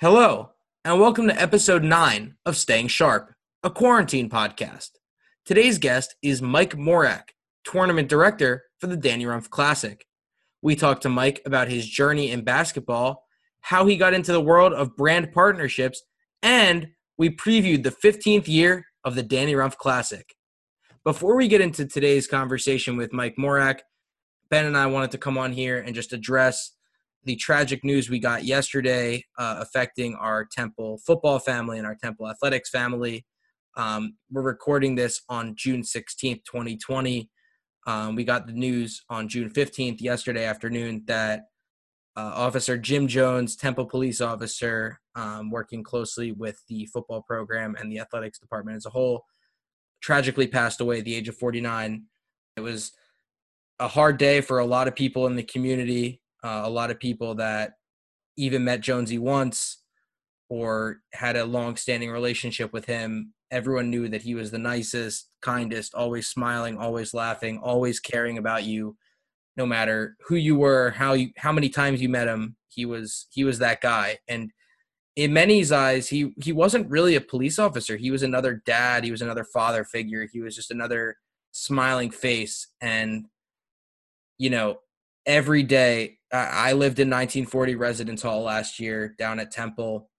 Hello, and welcome to episode 9 of Staying Sharp, a quarantine podcast. Today's guest is Mike Morak, tournament director for the Danny Rumph Classic. We talked to Mike about his journey in basketball, how he got into the world of brand partnerships, and we previewed the 15th year of the Danny Rumph Classic. Before we get into today's conversation with Mike Morak, Ben and I wanted to come on here and just address the tragic news we got yesterday uh, affecting our Temple football family and our Temple athletics family. Um, we're recording this on June 16th, 2020. Um, we got the news on June 15th, yesterday afternoon, that uh, Officer Jim Jones, Temple police officer, um, working closely with the football program and the athletics department as a whole, tragically passed away at the age of 49. It was a hard day for a lot of people in the community uh, a lot of people that even met Jonesy once or had a long-standing relationship with him. Everyone knew that he was the nicest, kindest, always smiling, always laughing, always caring about you, no matter who you were, how you, how many times you met him. He was he was that guy, and in many's eyes, he he wasn't really a police officer. He was another dad. He was another father figure. He was just another smiling face, and you know, every day I lived in 1940 Residence Hall last year down at Temple,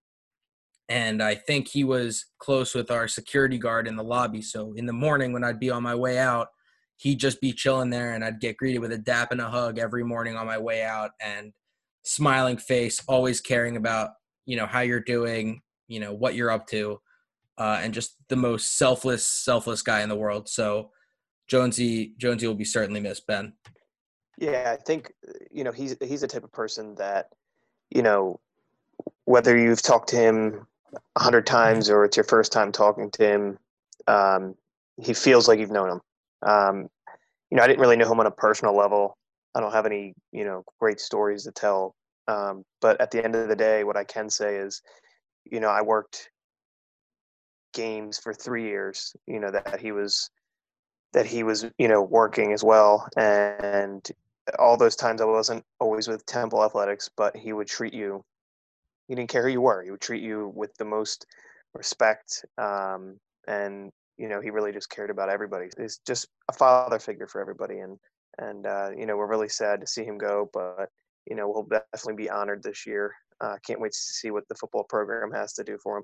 and I think he was close with our security guard in the lobby. So in the morning when I'd be on my way out, he'd just be chilling there, and I'd get greeted with a dap and a hug every morning on my way out, and smiling face, always caring about you know how you're doing, you know what you're up to, uh, and just the most selfless, selfless guy in the world. So Jonesy, Jonesy will be certainly missed, Ben. Yeah, I think you know he's he's the type of person that you know whether you've talked to him a hundred times or it's your first time talking to him, um, he feels like you've known him. Um, you know, I didn't really know him on a personal level. I don't have any you know great stories to tell. Um, but at the end of the day, what I can say is, you know, I worked games for three years. You know that he was that he was you know working as well and all those times I wasn't always with Temple Athletics, but he would treat you. He didn't care who you were. He would treat you with the most respect, um, and you know he really just cared about everybody. He's just a father figure for everybody, and and uh, you know we're really sad to see him go, but you know we'll definitely be honored this year. Uh, can't wait to see what the football program has to do for him.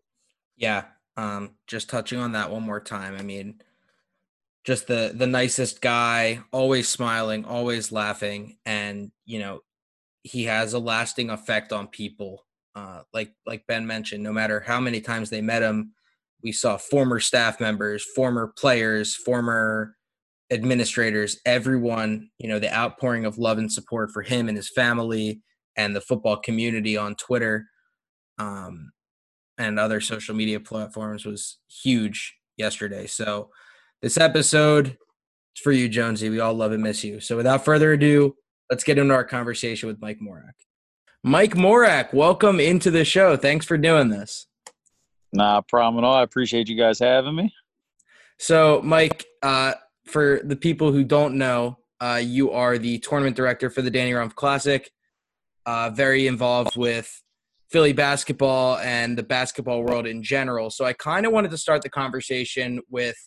Yeah, um, just touching on that one more time. I mean, just the the nicest guy, always smiling, always laughing, and you know he has a lasting effect on people. Uh, like like Ben mentioned, no matter how many times they met him, we saw former staff members, former players, former administrators, everyone, you know, the outpouring of love and support for him and his family and the football community on Twitter um, and other social media platforms was huge yesterday. So this episode is for you, Jonesy. We all love and miss you. So without further ado, let's get into our conversation with Mike Morak. Mike Morak, welcome into the show. Thanks for doing this. Nah, problem at all. I appreciate you guys having me. So, Mike, uh, for the people who don't know, uh, you are the tournament director for the Danny Rumph Classic. Uh, very involved with Philly basketball and the basketball world in general. So, I kind of wanted to start the conversation with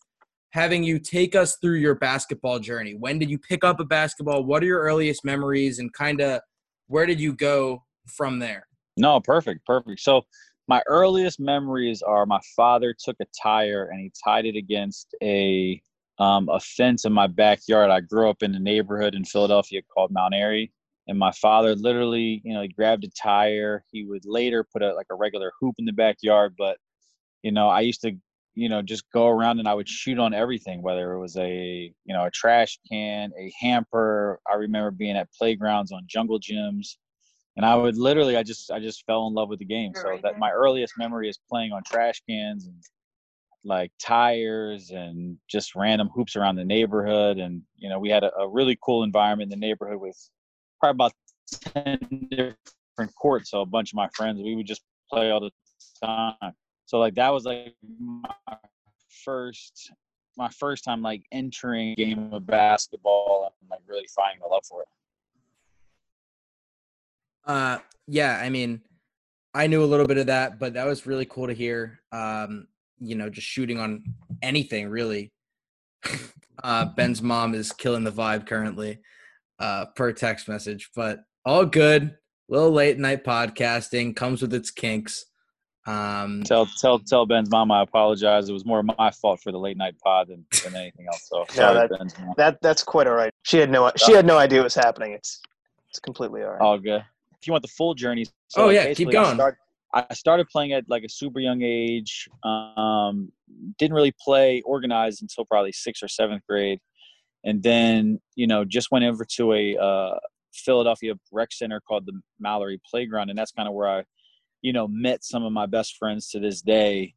having you take us through your basketball journey. When did you pick up a basketball? What are your earliest memories and kind of where did you go from there? No, perfect, perfect. So my earliest memories are my father took a tire and he tied it against a um, a fence in my backyard. I grew up in a neighborhood in Philadelphia called Mount Airy, and my father literally, you know, he grabbed a tire. He would later put a like a regular hoop in the backyard, but you know, I used to you know just go around and i would shoot on everything whether it was a you know a trash can a hamper. I remember being at playgrounds on jungle gyms and i would literally i just i just fell in love with the game. So that my earliest memory is playing on trash cans and like tires and just random hoops around the neighborhood. And you know we had a, a really cool environment in the neighborhood with probably about 10 different courts. So a bunch of my friends we would just play all the time so like that was like my first my first time like entering game of basketball and like really finding the love for it. Uh yeah, I mean I knew a little bit of that, but that was really cool to hear. Um, you know, just shooting on anything really. uh, Ben's mom is killing the vibe currently, uh, per text message, but all good. Little late night podcasting comes with its kinks. Um, tell tell tell Ben's mom I apologize. It was more my fault for the late night pod than, than anything else. So yeah, that, Ben's mom. that that's quite all right. She had no she had no idea what was happening. It's it's completely all right. All good. If you want the full journey, so oh yeah, keep going. I, start, I started playing at like a super young age. Um, didn't really play organized until probably sixth or seventh grade, and then you know just went over to a uh, Philadelphia rec center called the Mallery Playground, and that's kind of where I, you know, met some of my best friends to this day.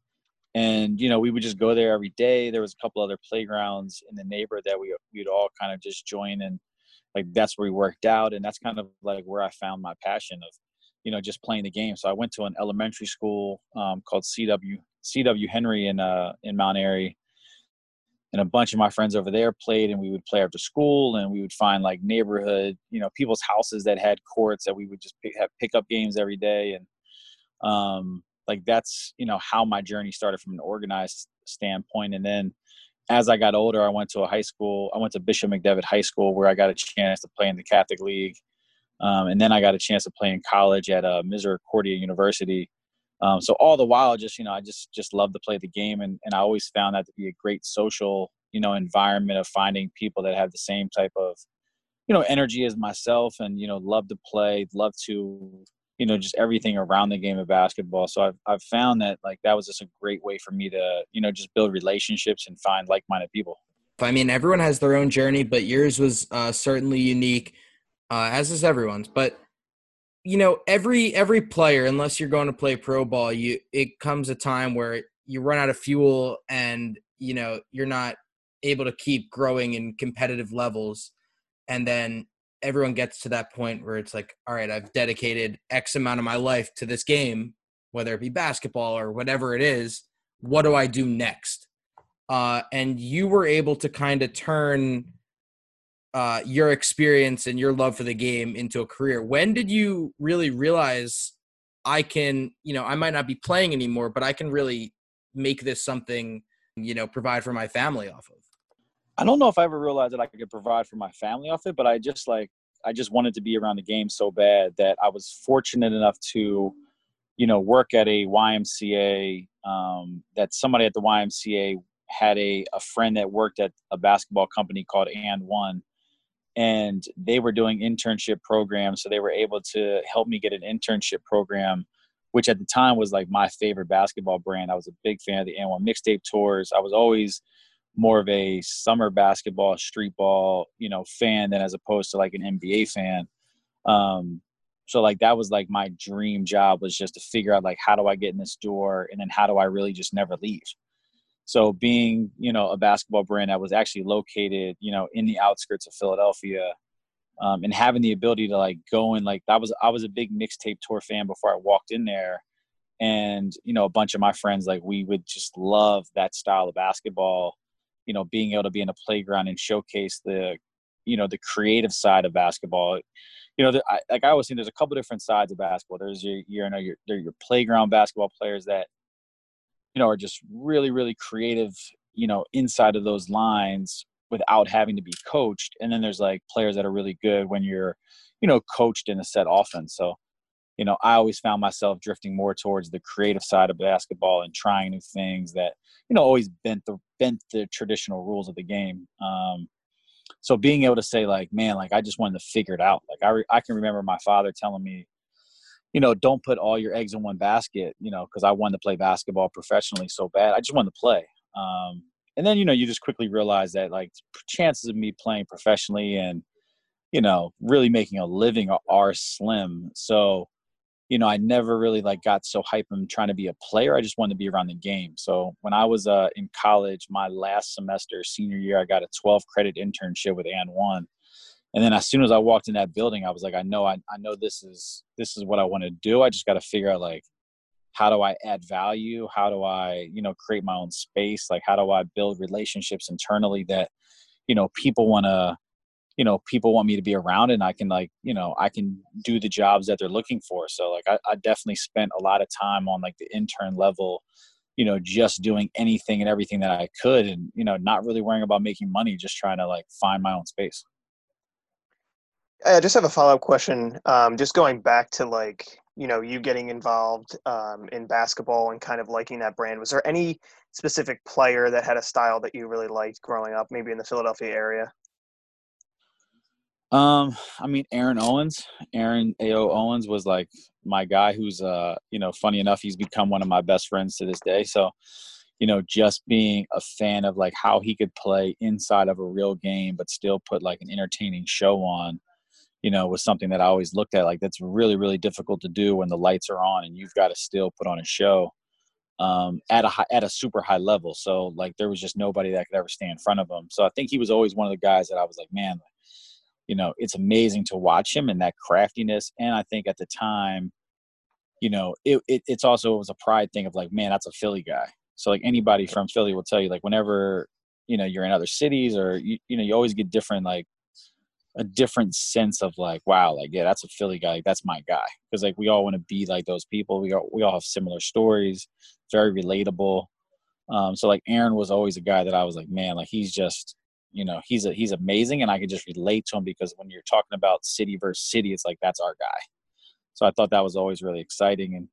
And you know, we would just go there every day. There was a couple other playgrounds in the neighborhood that we we'd all kind of just join, and like that's where we worked out, and that's kind of like where I found my passion of, you know, just playing the game. So I went to an elementary school um, called CW CW Henry in uh in Mount Airy, and a bunch of my friends over there played and we would play after school and we would find like neighborhood you know people's houses that had courts that we would just pick, have pickup games every day and um like that's you know how my journey started from an organized standpoint. And then as i got older i went to a high school i went to bishop mcdevitt high school where i got a chance to play in the catholic league. Um, and then i got a chance to play in college at uh, misericordia university. Um, so all the while, just you know, I just just love to play the game, and and I always found that to be a great social you know environment of finding people that have the same type of you know energy as myself, and you know love to play, love to you know just everything around the game of basketball. So I've I've found that like that was just a great way for me to you know just build relationships and find like minded people. I mean, everyone has their own journey, but yours was uh, certainly unique, uh, as is everyone's. But you know every every player unless you're going to play pro ball you it comes a time where you run out of fuel and you know you're not able to keep growing in competitive levels and then everyone gets to that point where it's like all right i've dedicated x amount of my life to this game whether it be basketball or whatever it is what do i do next uh, and you were able to kind of turn uh, your experience and your love for the game into a career. When did you really realize I can, you know, I might not be playing anymore, but I can really make this something, you know, provide for my family off of? I don't know if I ever realized that I could provide for my family off it, but I just like, I just wanted to be around the game so bad that I was fortunate enough to, you know, work at a YMCA. Um, that somebody at the YMCA had a, a friend that worked at a basketball company called And One, and they were doing internship programs so they were able to help me get an internship program which at the time was like my favorite basketball brand i was a big fan of the AND1 mixtape tours i was always more of a summer basketball street ball you know fan than as opposed to like an nba fan. Um so like that was like my dream job was just to figure out like how do i get in this door and then how do i really just never leave? So being, you know, a basketball brand that was actually located, you know, in the outskirts of Philadelphia, um, and having the ability to like go and like that was I was a big mixtape tour fan before I walked in there, and you know a bunch of my friends like we would just love that style of basketball, you know, being able to be in a playground and showcase the, you know, the creative side of basketball. You know, the, I, like I always think, there's a couple different sides of basketball. There's your, you know, your, your playground basketball players that you know, are just really, really creative, you know, inside of those lines without having to be coached. And then there's like players that are really good when you're, you know, coached in a set offense. So, you know, I always found myself drifting more towards the creative side of basketball and trying new things that, you know, always bent the bent the traditional rules of the game. Um, so being able to say like, man, like I just wanted to figure it out. Like I, re- I can remember my father telling me, you know, don't put all your eggs in one basket, you know, because I wanted to play basketball professionally so bad. I just wanted to play. Um, and then, you know, you just quickly realize that like chances of me playing professionally and, you know, really making a living are slim. So, you know, I never really like got so hyped on trying to be a player. I just wanted to be around the game. So when I was uh, in college, my last semester, senior year, I got a 12 credit internship with And One and then as soon as I walked in that building, I was like, I know, I, I know this is this is what I want to do. I just got to figure out like, how do I add value? How do I, you know, create my own space? Like, how do I build relationships internally that, you know, people want to, you know people want me to be around and i can like you know i can do the jobs that they're looking for. So like I, I, definitely spent a lot of time on like the intern level you know just doing anything and everything that i could and you know not really worrying about making money just trying to like find my own space. I just have a follow-up question um, just going back to like you know you getting involved um, in basketball and kind of liking that brand. Was there any specific player that had a style that you really liked growing up maybe in the philadelphia area um, I mean, Aaron Owens, Aaron A.O. Owens was like my guy who's, uh, you know, funny enough, he's become one of my best friends to this day. So, you know, just being a fan of like how he could play inside of a real game, but still put like an entertaining show on, you know, was something that I always looked at. Like that's really, really difficult to do when the lights are on and you've got to still put on a show um, at a high, at a super high level. So like there was just nobody that could ever stand in front of him. So I think he was always one of the guys that I was like, man, you know, it's amazing to watch him and that craftiness. And I think at the time, you know, it, it it's also it was a pride thing of like, man, that's a Philly guy. So like anybody from Philly will tell you, like whenever you know you're in other cities or you, you know you always get different like a different sense of like wow like yeah that's a philly guy like, that's my guy because like we all want to be like those people we all we all have similar stories very relatable um so like aaron was always a guy that i was like man like he's just you know he's a, he's amazing and i can just relate to him because when you're talking about city versus city it's like that's our guy. So i thought that was always really exciting and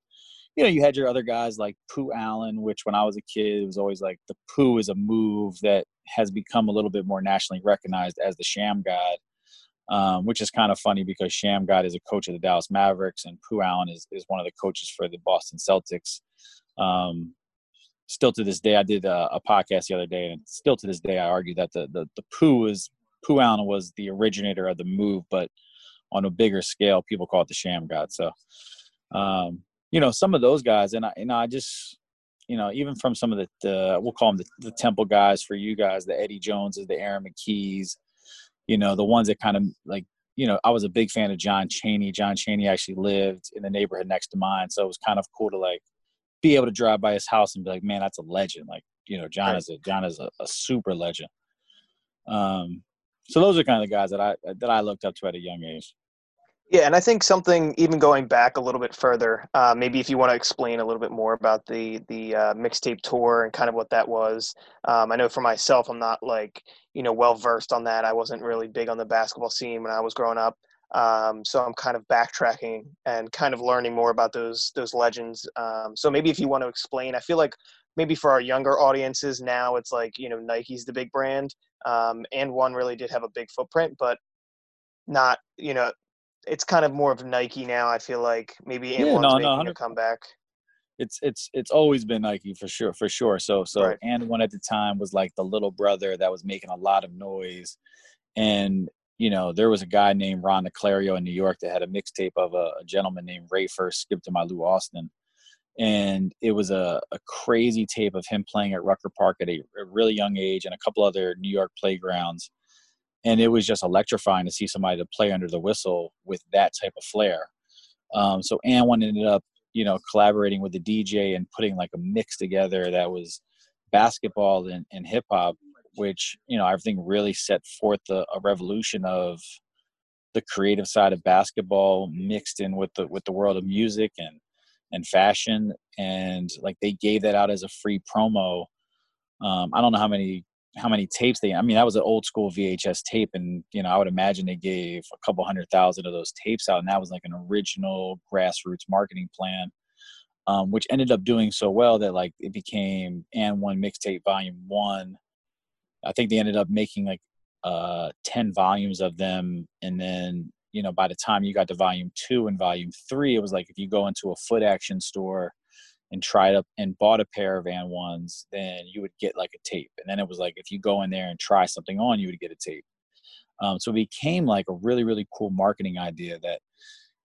you know you had your other guys like pooh allen which when i was a kid it was always like the pooh is a move that has become a little bit more nationally recognized as the Shammgod um, which is kind of funny because Shammgod is a coach of the dallas mavericks and pooh allen is, is one of the coaches for the boston celtics. Um, still to this day, I did a, a, podcast the other day, and still to this day, I argue that the the, the poo is Pooh Allen was the originator of the move, but on a bigger scale, people call it the Shammgod. So, um, you know, some of those guys, and I, and I just, you know, even from some of the, the we'll call them the, the Temple guys for you guys, the Eddie Joneses, the Aaron McKies, you know, the ones that kind of like, you know, I was a big fan of John Cheney. John Cheney actually lived in the neighborhood next to mine, so it was kind of cool to like be able to drive by his house and be like, man, that's a legend. Like, you know, John right. is a John is a, a, super legend. Um, so those are kind of the guys that I that I looked up to at a young age. Yeah, and I think something even going back a little bit further, uh, maybe if you want to explain a little bit more about the the uh, mixtape tour and kind of what that was. Um, I know for myself, I'm not like you know well versed on that. I wasn't really big on the basketball scene when I was growing up. Um, so I'm kind of backtracking and kind of learning more about those those legends. Um, so maybe if you want to explain, I feel like maybe for our younger audiences now, it's like you know Nike's the big brand, um, AND1 really did have a big footprint, but not you know it's kind of more of Nike now. I feel like maybe and yeah, one's no, making no, a comeback. It's it's it's always been Nike for sure, for sure. So so right. AND1 at the time was like the little brother that was making a lot of noise, and you know, there was a guy named Ron Naclerio in New York that had a mixtape of a, a, gentleman named Rafer, Skip to My Lou Alston. And it was a, a crazy tape of him playing at Rucker Park at a, a really young age and a couple other New York playgrounds. And it was just electrifying to see somebody to play under the whistle with that type of flair. Um, so AND1 ended up, you know, collaborating with the DJ and putting like a mix together that was basketball and, and hip hop which you know everything really set forth a, a, revolution of the creative side of basketball mixed in with the with the world of music and and fashion. And like they gave that out as a free promo. Um, i don't know how many how many tapes they i mean that was an old school vhs tape and you know i would imagine they gave a couple hundred thousand of those tapes out and that was like an original grassroots marketing plan um, which ended up doing so well that like it became AND1 mixtape volume one I think they ended up making like uh, 10 volumes of them. And then, you know, by the time you got to volume two and volume three, it was like if you go into a Footaction store and tried up and bought a pair of AND1s, then you would get like a tape. And then it was like if you go in there and try something on, you would get a tape. Um, so it became like a really, really cool marketing idea that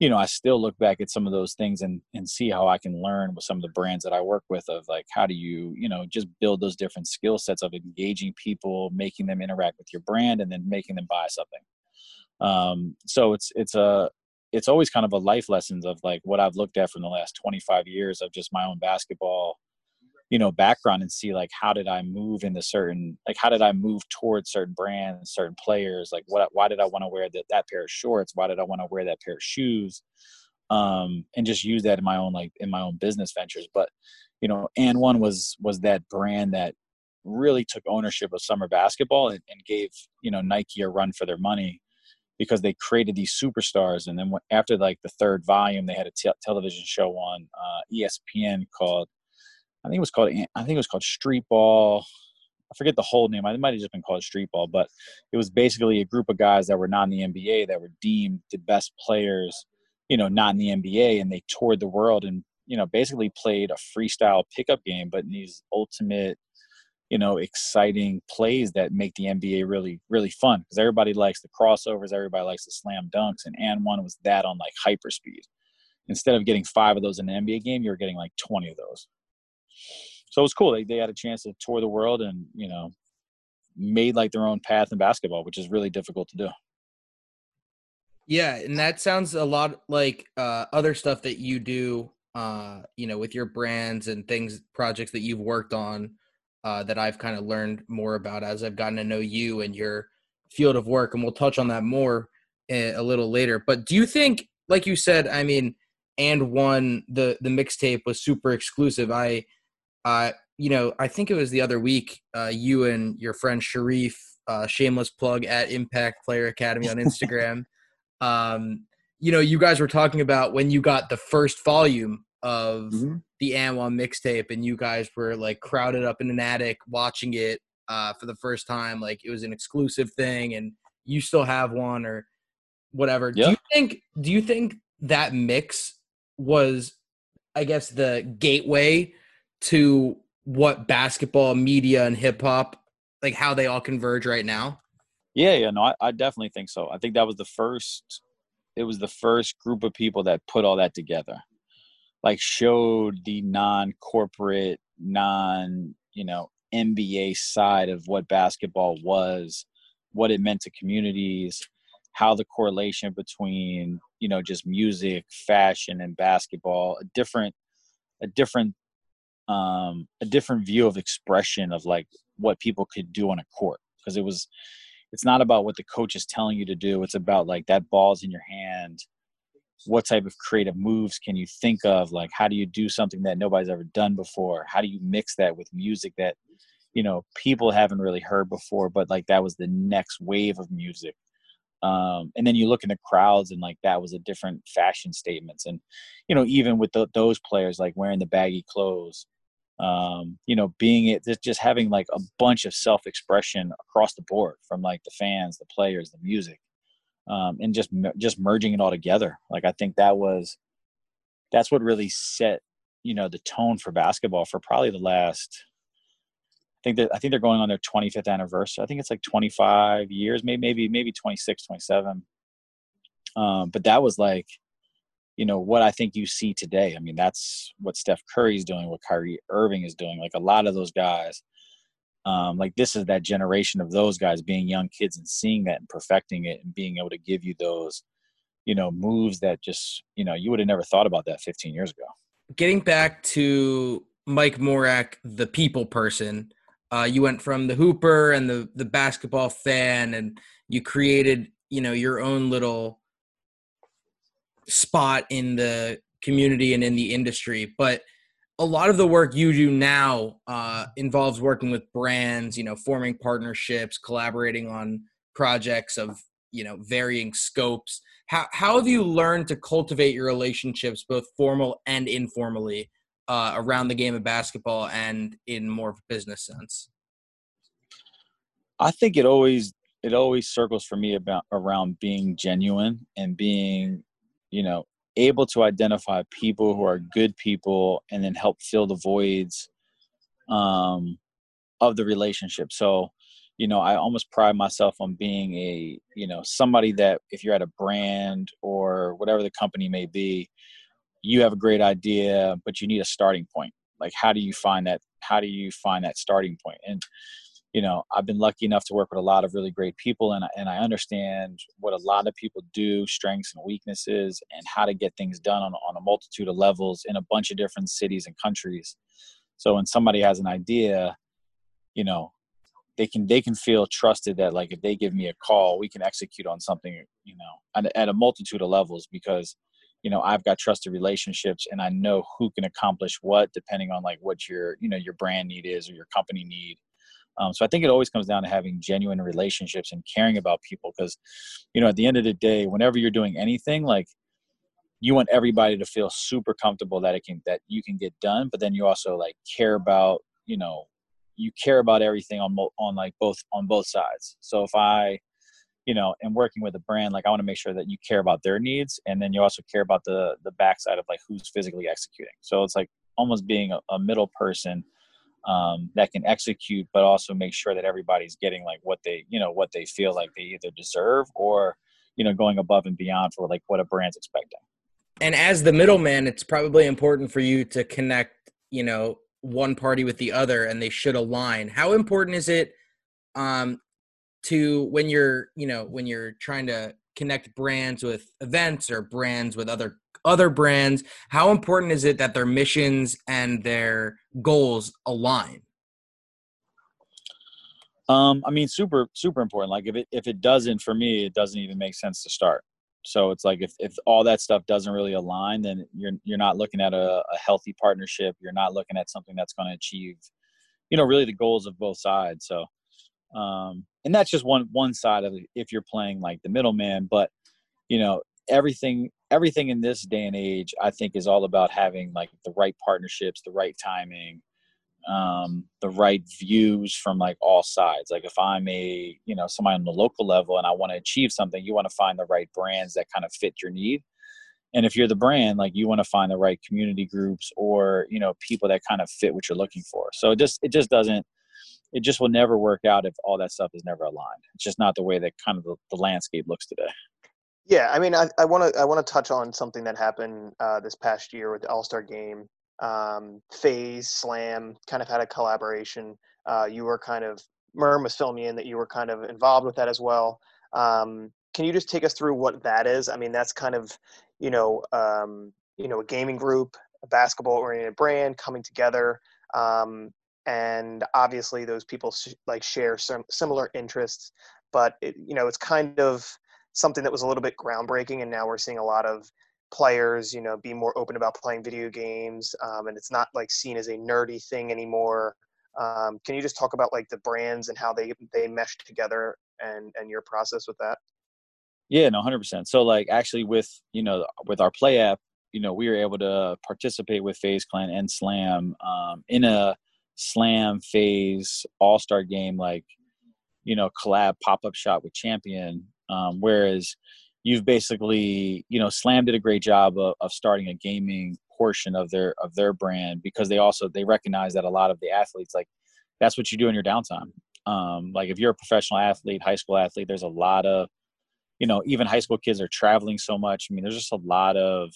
you know, I still look back at some of those things and and see how I can learn with some of the brands that I work with of like how do you, you know, just build those different skill sets of engaging people, making them interact with your brand and then making them buy something. Um, so it's it's a it's always kind of a life lessons of like what I've looked at from the last 25 years of just my own basketball you know background and see like how did i move into certain like how did i move towards certain brands certain players? Like what why did i want to wear that, that pair of shorts? Why did i want to wear that pair of shoes? Um and just use that in my own like in my own business ventures. But you know AND1 was was that brand that really took ownership of summer basketball and, and gave you know nike a run for their money because they created these superstars. And then after like the third volume they had a television show on uh, espn called I think it was called I think it was called Street Ball. I forget the whole name. It might have just been called Street Ball, but it was basically a group of guys that were not in the NBA that were deemed the best players, you know, not in the NBA, and they toured the world and you know basically played a freestyle pickup game, but in these ultimate, you know, exciting plays that make the NBA really really fun because everybody likes the crossovers, everybody likes the slam dunks, and AND1 was that on like hyper speed. Instead of getting five of those in an NBA game, you're getting like 20 of those so it was cool. They they had a chance to tour the world and you know made like their own path in basketball, which is really difficult to do. Yeah, and that sounds a lot like uh, other stuff that you do. Uh, you know, with your brands and things, projects that you've worked on, uh, that I've kind of learned more about as I've gotten to know you and your field of work, and we'll touch on that more a, a little later. But do you think, like you said, I mean, AND1 the the mixtape was super exclusive. I uh you know, I think it was the other week, uh, you and your friend Sharif, uh, shameless plug at Impact Player Academy on Instagram. um, you know, you guys were talking about when you got the first volume of mm-hmm. the AND1 mixtape, and you guys were like crowded up in an attic watching it uh, for the first time. Like it was an exclusive thing, and you still have one or whatever. Yeah. Do you think? Do you think that mix was, I guess, the gateway to what basketball, media, and hip hop, like how they all converge right now? Yeah, yeah, no, I, I definitely think so. I think that was the first. It was the first group of people that put all that together, like showed the non-corporate, non, you know, NBA side of what basketball was, what it meant to communities, how the correlation between you know just music fashion and basketball a different a different um a different view of expression of like what people could do on a court. Because it was it's not about what the coach is telling you to do. It's about like that ball's in your hand. What type of creative moves can you think of? Like how do you do something that nobody's ever done before? How do you mix that with music that you know people haven't really heard before but like that was the next wave of music. Um, and then you look in the crowds and like that was a different fashion statements. And you know even with the, those players like wearing the baggy clothes um, you know being it just having like a bunch of self-expression across the board from like the fans the players the music um, and just just merging it all together like i think that was that's what really set you know the tone for basketball for probably the last I think that I think they're going on their 25th anniversary. I think it's like 25 years, maybe maybe maybe 26, 27. Um, but that was like, you know, what I think you see today. I mean, that's what Steph Curry's doing, what Kyrie Irving is doing. Like a lot of those guys, um, like this is that generation of those guys being young kids and seeing that and perfecting it and being able to give you those, you know, moves that just, you know, you would have never thought about that 15 years ago. Getting back to Mike Morak, the people person, uh, you went from the hooper and the the basketball fan, and you created you know your own little spot in the community and in the industry. But a lot of the work you do now uh, involves working with brands, you know, forming partnerships, collaborating on projects of you know varying scopes. How how have you learned to cultivate your relationships, both formal and informally, uh, around the game of basketball and in more of a business sense? I think it always it always circles for me about around being genuine and being, you know, able to identify people who are good people and then help fill the voids um, of the relationship. So, you know, I almost pride myself on being a, you know, somebody that if you're at a brand or whatever the company may be, you have a great idea, but you need a starting point. Like, how do you find that? How do you find that starting point? And you know, I've been lucky enough to work with a lot of really great people, and and I understand what a lot of people do, strengths and weaknesses, and how to get things done on on a multitude of levels in a bunch of different cities and countries. So when somebody has an idea, you know, they can they can feel trusted that like if they give me a call, we can execute on something, you know, at, at a multitude of levels because you know i've got trusted relationships and i know who can accomplish what depending on like what your you know your brand need is or your company need um, so i think it always comes down to having genuine relationships and caring about people because you know at the end of the day whenever you're doing anything like you want everybody to feel super comfortable that it can that you can get done but then you also like care about you know you care about everything on on like both on both sides so if i you know, and working with a brand, like I want to make sure that you care about their needs, and then you also care about the the backside of like who's physically executing. So it's like almost being a, a middle person um, that can execute, but also make sure that everybody's getting like what they, you know, what they feel like they either deserve or, you know, going above and beyond for like what a brand's expecting. And as the middleman, it's probably important for you to connect, you know, one party with the other, and they should align. How important is it um, to when you're you know when you're trying to connect brands with events or brands with other other brands how important is it that their missions and their goals align? Um i mean super super important. Like if it if it doesn't for me it doesn't even make sense to start. So it's like if, if all that stuff doesn't really align then you're you're not looking at a, a healthy partnership. You're not looking at something that's going to achieve you know really the goals of both sides. So um, and that's just one one side of it if you're playing like the middleman. But you know everything everything in this day and age i think is all about having like the right partnerships the right timing um, the right views from like all sides like if i'm a you know somebody on the local level and i want to achieve something you want to find the right brands that kind of fit your need and if you're the brand like you want to find the right community groups or you know people that kind of fit what you're looking for so it just it just doesn't it just will never work out if all that stuff is never aligned. It's just not the way that kind of the, the landscape looks today. Yeah, I mean, I want to I want to touch on something that happened uh, this past year with the All Star Game. Um, FaZe Slam kind of had a collaboration. Uh, you were kind of Merm was filming in that you were kind of involved with that as well. Um, can you just take us through what that is? I mean, that's kind of you know um, you know a gaming group, a basketball oriented brand coming together. Um, and obviously those people sh- like share some similar interests but it, you know it's kind of something that was a little bit groundbreaking and now we're seeing a lot of players you know be more open about playing video games um, and it's not like seen as a nerdy thing anymore. Um, can you just talk about like the brands and how they they mesh together and and your process with that? Yeah no 100% so like actually with you know with our play app you know we were able to participate with FaZe Clan and Slam um, in a slam phase all star game like you know collab pop up shot with champion um, whereas you've basically you know slam did a great job of, of starting a gaming portion of their of their brand because they also they recognize that a lot of the athletes like that's what you do in your downtime. Um, like if you're a professional athlete high school athlete there's a lot of you know even high school kids are traveling so much. I mean there's just a lot of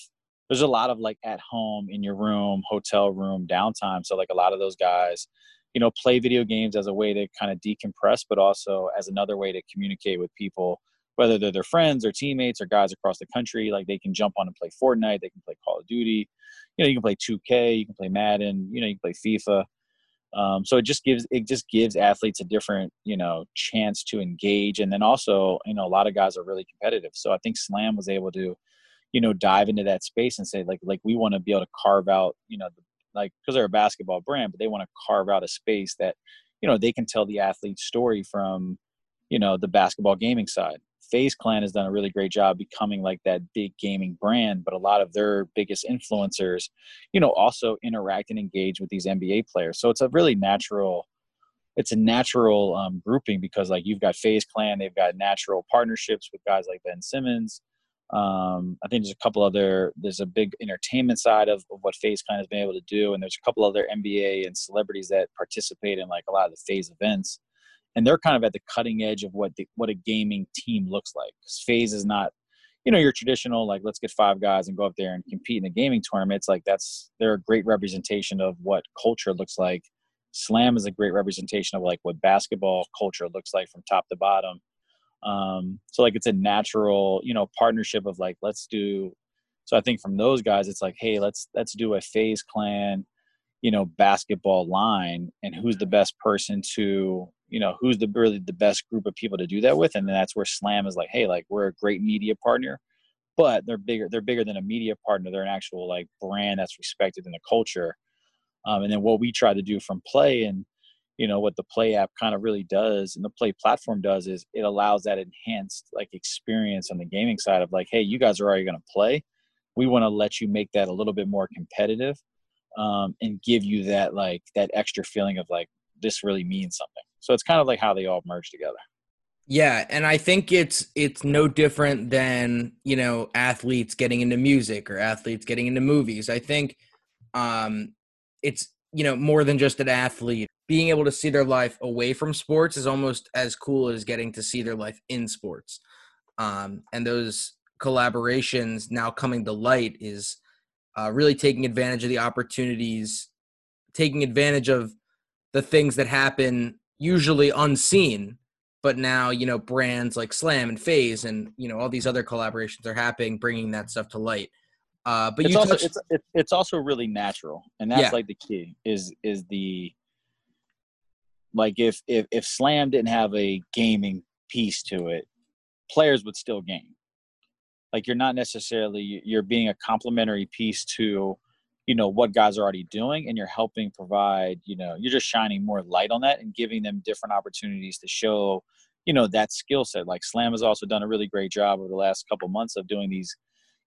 there's a lot of like at home in your room hotel room downtime. So like a lot of those guys you know play video games as a way to kind of decompress but also as another way to communicate with people whether they're their friends or teammates or guys across the country like they can jump on and play fortnite they can play call of duty you know you can play 2k you can play madden you know you can play fifa. Um, so it just gives it just gives athletes a different you know chance to engage. And then also you know a lot of guys are really competitive. So i think slam was able to you know dive into that space and say like like we want to be able to carve out you know the, like because they're a basketball brand but they want to carve out a space that you know they can tell the athlete's story from you know the basketball gaming side FaZe Clan has done a really great job becoming like that big gaming brand, but a lot of their biggest influencers, you know, also interact and engage with these NBA players. So it's a really natural, it's a natural um, grouping because like you've got FaZe Clan, they've got natural partnerships with guys like Ben Simmons, um, I think there's a couple other. There's a big entertainment side of, of what FaZe Clan has been able to do, and there's a couple other NBA and celebrities that participate in like a lot of the FaZe events, and they're kind of at the cutting edge of what the, what a gaming team looks like. FaZe is not, you know, your traditional like let's get five guys and go up there and compete in a gaming tournament. It's like that's they're a great representation of what culture looks like. Slam is a great representation of like what basketball culture looks like from top to bottom um, so like it's a natural, you know, partnership of like let's do. So I think from those guys, it's like, hey, let's let's do a FaZe Clan, you know basketball line and who's the best person to you know who's the really the best group of people to do that with and that's where slam is like hey like we're a great media partner but they're bigger they're bigger than a media partner they're an actual like brand that's respected in the culture. Um, and then what we try to do from play and you know what the play app kind of really does and the play platform does is it allows that enhanced like experience on the gaming side of like hey you guys are already going to play. We want to let you make that a little bit more competitive um, and give you that like that extra feeling of like this really means something so it's kind of like how they all merge together yeah, and I think it's it's no different than, you know, athletes getting into music or athletes getting into movies. I think um it's, you know, more than just an athlete. Being able to see their life away from sports is almost as cool as getting to see their life in sports. Um and those collaborations now coming to light is uh, really taking advantage of the opportunities, taking advantage of the things that happen usually unseen but now you know brands like slam and FaZe and you know all these other collaborations are happening bringing that stuff to light uh, but it's you also touched, it's, it's also really natural and that's Yeah. like the key is is the like if if if slam didn't have a gaming piece to it players would still game like you're not necessarily you're being a complementary piece to you know what guys are already doing and you're helping provide you know you're just shining more light on that and giving them different opportunities to show you know that skill set. Like slam has also done a really great job over the last couple months of doing these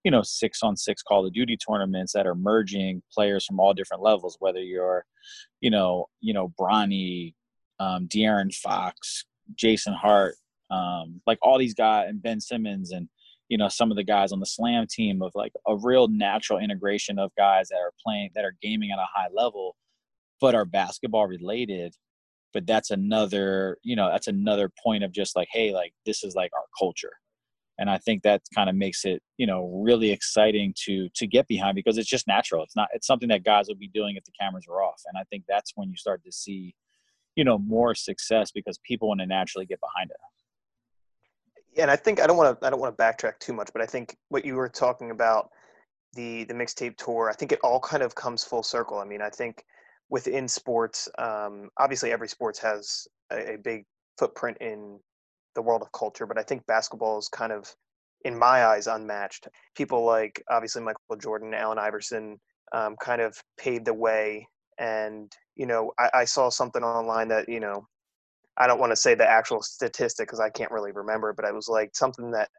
you know six on six call of duty tournaments that are merging players from all different levels whether you're you know you know bronny um de'aaron fox jason hart um like all these guys and ben simmons and you know some of the guys on the slam team of like a real natural integration of guys that are playing that are gaming at a high level but are basketball related. But that's another you know that's another point of just like hey like this is like our culture. And i think that kind of makes it you know really exciting to to get behind because it's just natural. It's not it's something that guys will be doing if the cameras are off. And i think that's when you start to see you know more success because people want to naturally get behind it and I think I don't want to I don't want to backtrack too much, but I think what you were talking about the the mixtape tour, I think it all kind of comes full circle. I mean, I think within sports, um, obviously every sports has a, a big footprint in the world of culture, but I think basketball is kind of, in my eyes, unmatched. People like obviously Michael Jordan, Allen Iverson, um, kind of paved the way. And you know, I, I saw something online that you know I don't want to say the actual statistic because I can't really remember, but it was like something that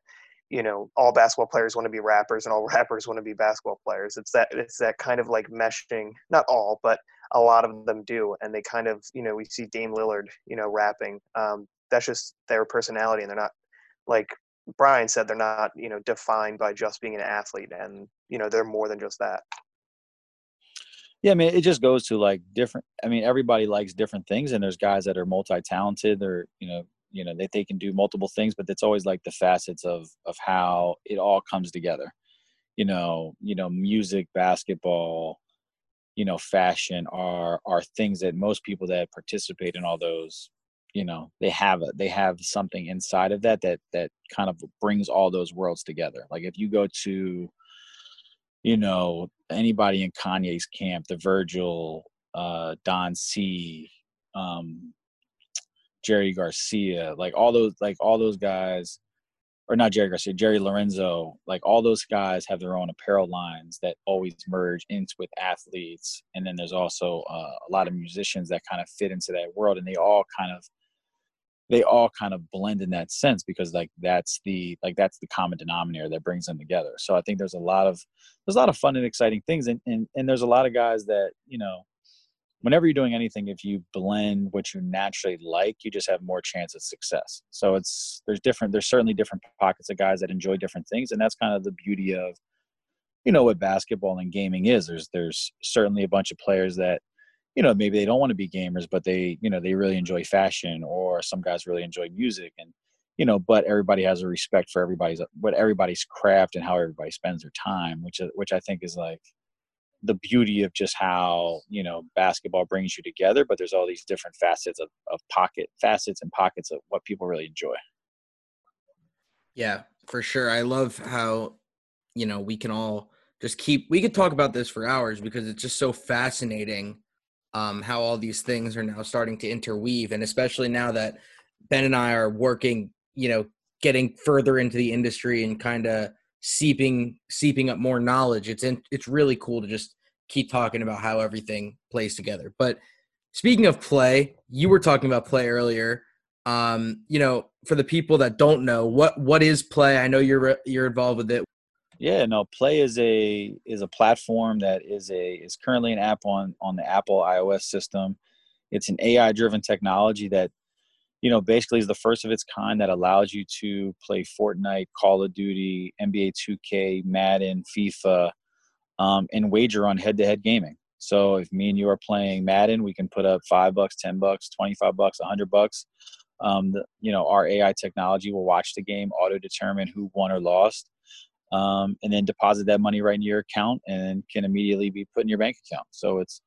you know all basketball players want to be rappers and all rappers want to be basketball players. It's that it's that kind of like meshing. Not all, but a lot of them do, and they kind of you know we see Dame Lillard you know rapping. Um, that's just their personality, and they're not like Brian said they're not you know defined by just being an athlete, and you know they're more than just that. Yeah, I mean, it just goes to like different. I mean, everybody likes different things, and there's guys that are multi-talented. Or you know, you know that they can do multiple things, but it's always like the facets of of how it all comes together. You know, you know, music, basketball, you know, fashion are are things that most people that participate in all those, you know, they have a, they have something inside of that that that kind of brings all those worlds together. Like if you go to you know anybody in Kanye's camp, the Virgil, uh, Don C, um, Jerry Garcia, like all those, like all those guys, or not Jerry Garcia, Jerry Lorenzo, like all those guys have their own apparel lines that always merge into with athletes, and then there's also uh, a lot of musicians that kind of fit into that world, and they all kind of they all kind of blend in that sense because like that's the like that's the common denominator that brings them together. So i think there's a lot of there's a lot of fun and exciting things and and, and there's a lot of guys that you know whenever you're doing anything if you blend what you naturally like you just have more chance of success. So it's there's different there's certainly different pockets of guys that enjoy different things and that's kind of the beauty of you know what basketball and gaming is. There's there's certainly a bunch of players that you know maybe they don't want to be gamers but they you know they really enjoy fashion or some guys really enjoy music and you know but everybody has a respect for everybody's what everybody's craft and how everybody spends their time which is which i think is like the beauty of just how you know basketball brings you together but there's all these different facets of, of pocket facets and pockets of what people really enjoy Yeah, for sure. I love how, you know, we can all just keep. We could talk about this for hours because it's just so fascinating um, how all these things are now starting to interweave, and especially now that Ben and I are working, you know, getting further into the industry and kind of seeping seeping up more knowledge. It's in, it's really cool to just keep talking about how everything plays together. But speaking of play, you were talking about play earlier. Um, you know, for the people that don't know, what what is play? I know you're you're involved with it. Yeah, no, Play is a is a platform that is a is currently an app on on the Apple iOS system. It's an AI driven technology that you know basically is the first of its kind that allows you to play Fortnite, Call of Duty, NBA 2K, Madden, FIFA, um, and wager on head to head gaming. So if me and you are playing Madden, we can put up five bucks, ten bucks, twenty five bucks, a hundred bucks. Um, the, you know, our AI technology will watch the game, auto determine who won or lost, um, and then deposit that money right in your account and can immediately be put in your bank account. So it's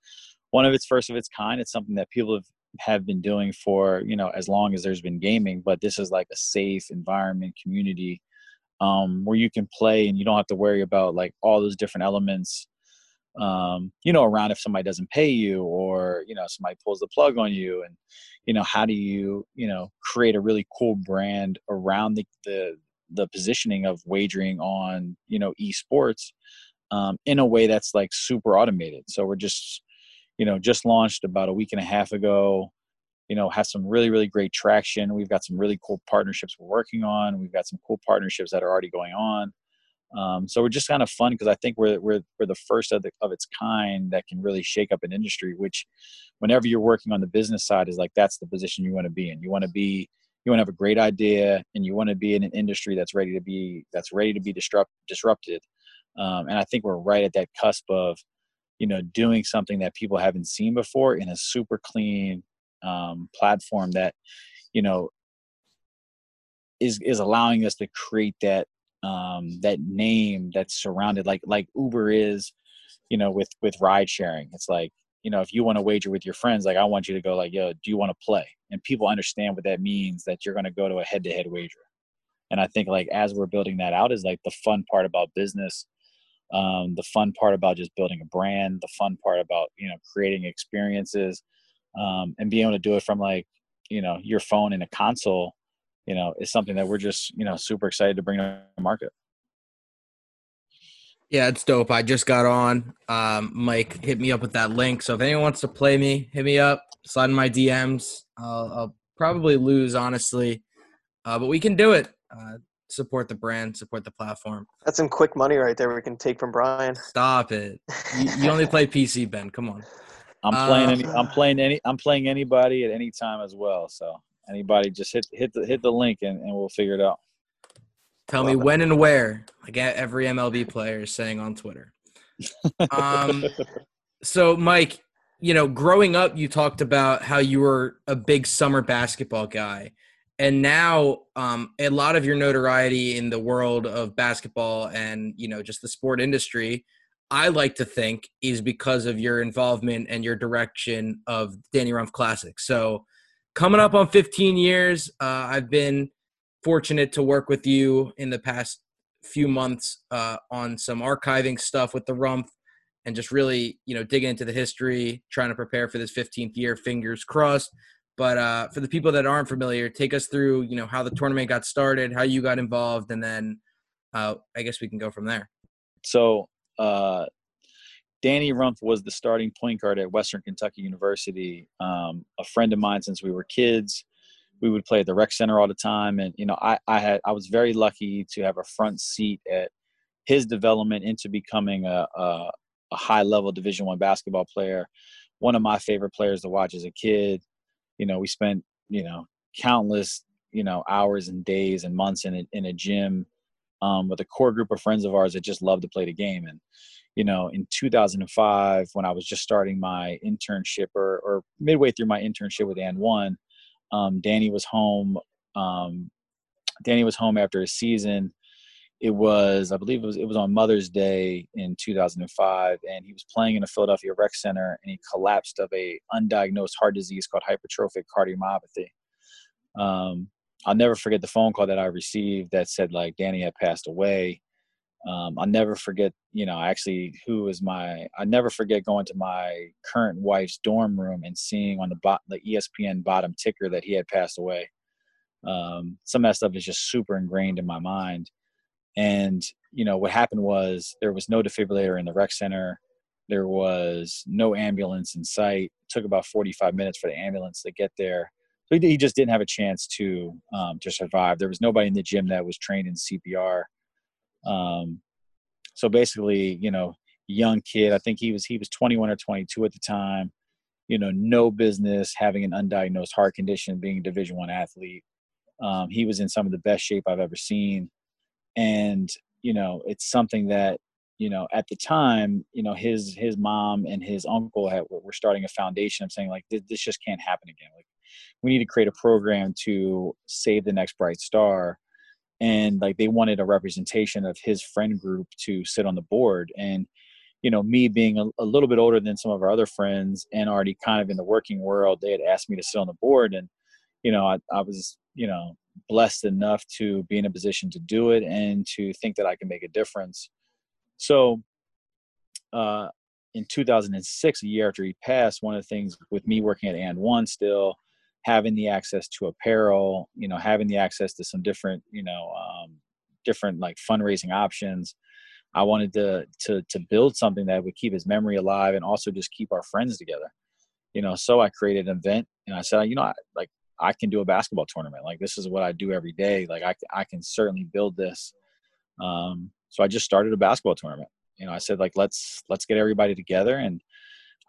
one of its first of its kind. It's something that people have, have been doing for, you know, as long as there's been gaming, but this is like a safe environment, community um, where you can play and you don't have to worry about like all those different elements um, you know, around if somebody doesn't pay you or, you know, somebody pulls the plug on you and, you know, how do you, you know, create a really cool brand around the, the, the positioning of wagering on you know esports um, in a way that's like super automated. So we're just you know just launched about a week and a half ago you know have some really really great traction. We've got some really cool partnerships we're working on. We've got some cool partnerships that are already going on. Um, so we're just kind of fun because I think we're, we're, we're the first of, the, of its kind that can really shake up an industry, which whenever you're working on the business side is like, that's the position you want to be in. You want to be you want to have a great idea and you want to be in an industry that's ready to be that's ready to be disrupt disrupted um, and i think we're right at that cusp of you know doing something that people haven't seen before in a super clean um, platform that you know is is allowing us to create that um, that name that's surrounded like like uber is you know with with ride sharing. It's like you know if you want to wager with your friends like i want you to go like yo do you want to play? And people understand what that means that you're going to go to a head-to-head wager. And i think like as we're building that out is like the fun part about business um, the fun part about just building a brand the fun part about you know creating experiences um, and being able to do it from like you know your phone and a console you know is something that we're just you know super excited to bring to market yeah, it's dope. I just got on. Um, Mike hit me up with that link. So if anyone wants to play me, hit me up. Slide in my DMs. I'll, I'll probably lose, honestly, uh, but we can do it. Uh, support the brand, support the platform. That's some quick money right there. We can take from Brian. Stop it. you, you only play PC, Ben. Come on. I'm playing. Uh, any, I'm playing any. I'm playing anybody at any time as well. So anybody, just hit hit the hit the link and, and we'll figure it out. Tell Love me it. when and where, like every MLB player is saying on Twitter. Um, so, Mike, you know, growing up, you talked about how you were a big summer basketball guy. And now, um, a lot of your notoriety in the world of basketball and, you know, just the sport industry, I like to think is because of your involvement and your direction of Danny Rumph Classic. So, coming up on 15 years, uh, I've been fortunate to work with you in the past few months uh, on some archiving stuff with the Rumph and just really, you know, digging into the history, trying to prepare for this 15th year, fingers crossed. But uh, for the people that aren't familiar, take us through, you know, how the tournament got started, how you got involved, and then uh, I guess we can go from there. So, uh, Danny Rumph was the starting point guard at Western Kentucky University. Um, a friend of mine since we were kids we would play at the rec center all the time. And you know I, I had i was very lucky to have a front seat at his development into becoming a, a, a high level division one basketball player. One of my favorite players to watch as a kid. You know we spent you know countless you know hours and days and months in a, in a gym um, with a core group of friends of ours that just love to play the game. And you know in 2005 when i was just starting my internship or, or midway through my internship with AND1 um, Danny was home. Um, Danny was home after a season. It was, I believe, it was it was on Mother's Day in 2005, and he was playing in a Philadelphia rec center, and he collapsed of a undiagnosed heart disease called hypertrophic cardiomyopathy. Um, I'll never forget the phone call that I received that said like Danny had passed away. Um, I'll never forget, you know, actually who was my, I never forget going to my current wife's dorm room and seeing on the bot, the ESPN bottom ticker that he had passed away. Um, some of that stuff is just super ingrained in my mind. And, you know, what happened was there was no defibrillator in the rec center. There was no ambulance in sight. It took about 45 minutes for the ambulance to get there. So he, just didn't have a chance to um, to survive. There was nobody in the gym that was trained in CPR. Um, so basically, you know, young kid. I think he was he was 21 or 22 at the time. You know, no business having an undiagnosed heart condition, being a Division One athlete. Um, he was in some of the best shape I've ever seen, and you know, it's something that you know at the time, you know, his his mom and his uncle had, were starting a foundation of saying like this, this just can't happen again. Like we need to create a program to save the next bright star and like they wanted a representation of his friend group to sit on the board. And you know me being a, a, little bit older than some of our other friends and already kind of in the working world they had asked me to sit on the board. And you know i, I was you know blessed enough to be in a position to do it and to think that i can make a difference. So uh, in 2006 a year after he passed one of the things with me working at AND1 still having the access to apparel, you know, having the access to some different, you know, um, different like fundraising options. I wanted to to to build something that would keep his memory alive and also just keep our friends together. You know, so I created an event and I said, you know, I, like I can do a basketball tournament. Like this is what I do every day. Like I I can certainly build this. Um, so I just started a basketball tournament. You know, I said like let's let's get everybody together and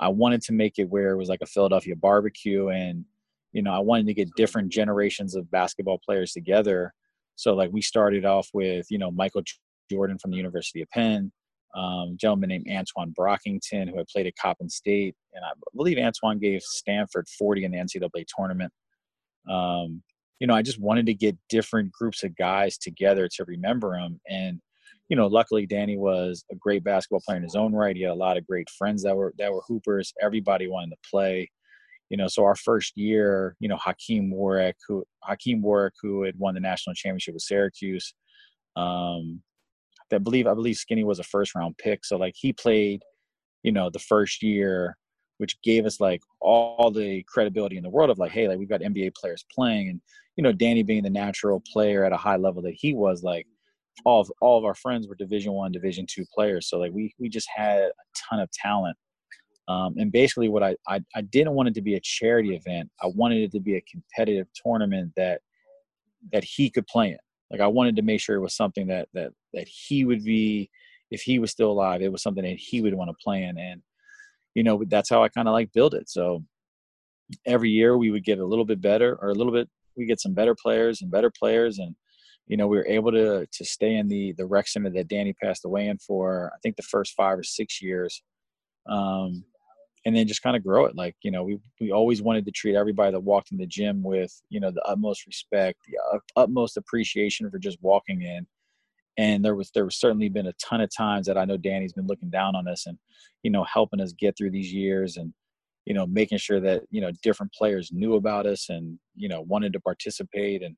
I wanted to make it where it was like a Philadelphia barbecue and you know, I wanted to get different generations of basketball players together. So like we started off with, you know, Michael Jordan from the University of Penn, um, gentleman named Antoine Brockington who had played at Coppin State, and I believe Antoine gave Stanford 40 in the NCAA tournament. Um, you know, I just wanted to get different groups of guys together to remember them. And, you know, luckily Danny was a great basketball player in his own right. He had a lot of great friends that were that were hoopers. Everybody wanted to play you know, so our first year, you know, Hakim Warrick, who Hakim Warrick, who had won the national championship with Syracuse, um, I believe I believe Skinny was a first round pick. So like he played, you know, the first year, which gave us like all the credibility in the world of like, hey, like we've got NBA players playing, and you know, Danny being the natural player at a high level that he was, like all of all of our friends were Division One, Division Two players. So like we we just had a ton of talent um, and basically, what I, I I didn't want it to be a charity event. I wanted it to be a competitive tournament that that he could play in. Like I wanted to make sure it was something that that that he would be, if he was still alive, it was something that he would want to play in. And you know, that's how I kind of like build it. So every year we would get a little bit better, or a little bit we get some better players and better players, and you know we were able to to stay in the the rec center that Danny passed away in for I think the first five or six years. Um, and then just kind of grow it. Like, you know, we, we always wanted to treat everybody that walked in the gym with, you know, the utmost respect, the utmost appreciation for just walking in. And there was, there was certainly been a ton of times that I know Danny's been looking down on us and, you know, helping us get through these years and, you know, making sure that, you know, different players knew about us and, you know, wanted to participate. And,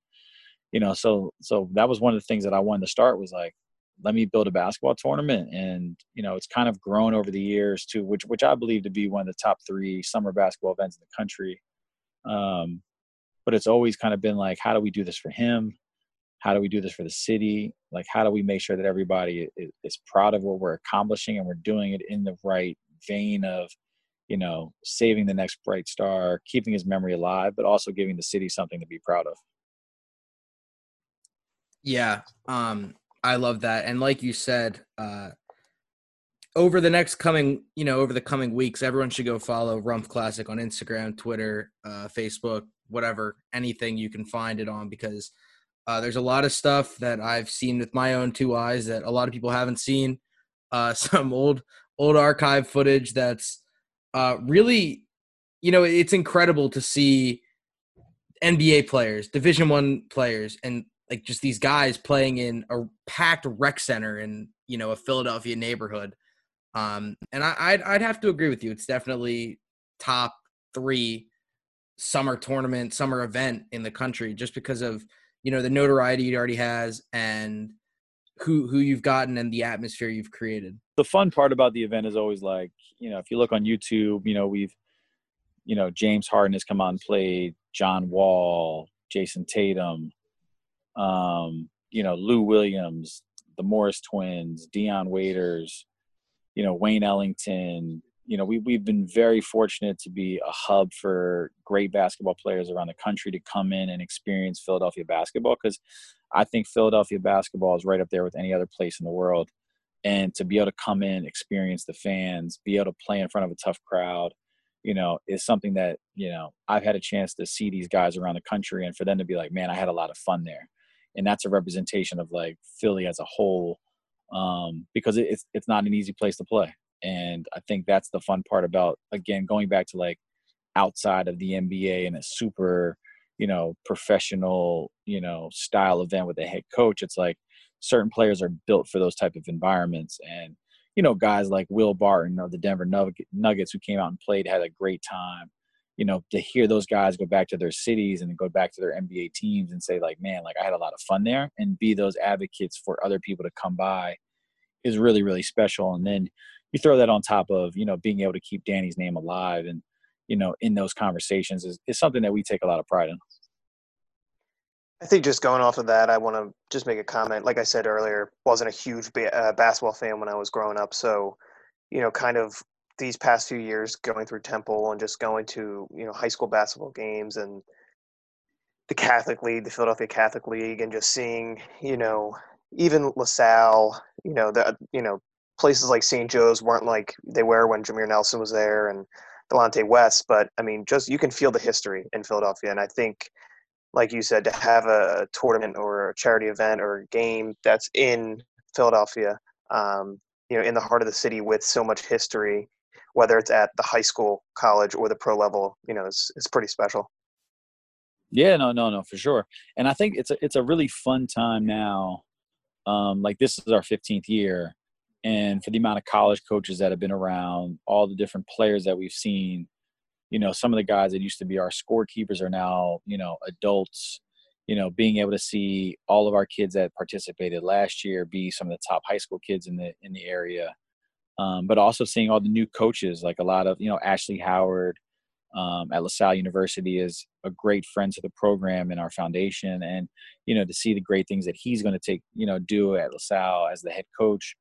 you know, so, so that was one of the things that I wanted to start was like, let me build a basketball tournament and you know it's kind of grown over the years to which which i believe to be one of the top three summer basketball events in the country. Um, but it's always kind of been like how do we do this for him? How do we do this for the city? Like how do we make sure that everybody is, is proud of what we're accomplishing and we're doing it in the right vein of you know saving the next bright star keeping his memory alive but also giving the city something to be proud of? Yeah um I love that. And like you said, uh, over the next coming, you know, over the coming weeks, everyone should go follow Rumph Classic on Instagram, Twitter, uh, Facebook, whatever, anything you can find it on because uh, there's a lot of stuff that I've seen with my own two eyes that a lot of people haven't seen. Uh, some old old archive footage that's uh, really, you know, it's incredible to see NBA players, Division One players, and like just these guys playing in a packed rec center in you know a Philadelphia neighborhood. Um, and I, I'd I'd have to agree with you. It's definitely top three summer tournament, summer event in the country, just because of you know the notoriety it already has and who who you've gotten and the atmosphere you've created. The fun part about the event is always like, you know, if you look on YouTube, you know, we've you know, James Harden has come on played, John Wall, Jayson Tatum, um, you know, Lou Williams, the Morris twins, Dion Waiters, you know, Wayne Ellington, you know, we, we've been very fortunate to be a hub for great basketball players around the country to come in and experience Philadelphia basketball because I think Philadelphia basketball is right up there with any other place in the world. And to be able to come in, experience the fans, be able to play in front of a tough crowd, you know, is something that, you know, I've had a chance to see these guys around the country and for them to be like, man, I had a lot of fun there. And that's a representation of like Philly as a whole um, because it's, it's not an easy place to play and I think that's the fun part about again going back to like outside of the NBA and a super, you know, professional, you know, style event with a head coach. It's like certain players are built for those type of environments and you know guys like Will Barton of the Denver Nuggets who came out and played had a great time. You know, to hear those guys go back to their cities and go back to their NBA teams and say like, man, like I had a lot of fun there and be those advocates for other people to come by is really really special. And then you throw that on top of you know being able to keep Danny's name alive and you know in those conversations is, is something that we take a lot of pride in. I think just going off of that, I want to just make a comment. Like I said earlier, wasn't a huge ba- uh, basketball fan when I was growing up, so you know, kind of these past few years going through Temple and just going to you know high school basketball games and the Catholic League, the Philadelphia Catholic League, and just seeing you know even LaSalle, you know the you know places like St. Joe's weren't like they were when Jameer Nelson was there and Delonte West, but I mean, just you can feel the history in Philadelphia, and I think, like you said, to have a tournament or a charity event or a game that's in Philadelphia, um, you know, in the heart of the city with so much history, whether it's at the high school, college, or the pro level, you know, it's it's pretty special. Yeah, no, no, no, for sure. And I think it's a it's a really fun time now. Um, like this is our 15th year, and for the amount of college coaches that have been around, all the different players that we've seen, you know, some of the guys that used to be our scorekeepers are now, you know, adults. You know, being able to see all of our kids that participated last year be some of the top high school kids in the in the area, um, but also seeing all the new coaches, like a lot of you know Ashley Howard um, at LaSalle University is a great friend to the program and our foundation, and you know to see the great things that he's going to take you know do at LaSalle as the head coach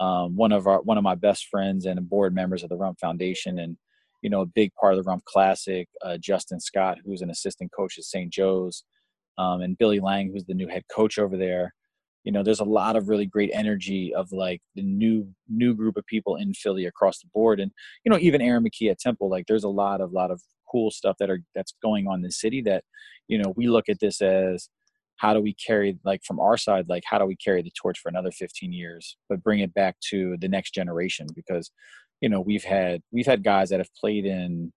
um, one of our one of my best friends and board members of the Rumph Foundation, and you know a big part of the Rumph Classic, uh, Justin Scott, who's an assistant coach at St. Joe's, um, and Billy Lange, who's the new head coach over there. You know, there's a lot of really great energy of like the new new group of people in Philly across the board, and you know even Aaron McKie at Temple. Like, there's a lot of lot of cool stuff that are that's going on in the city that you know we look at this as how do we carry like from our side like how do we carry the torch for another 15 years but bring it back to the next generation because you know we've had we've had guys that have played in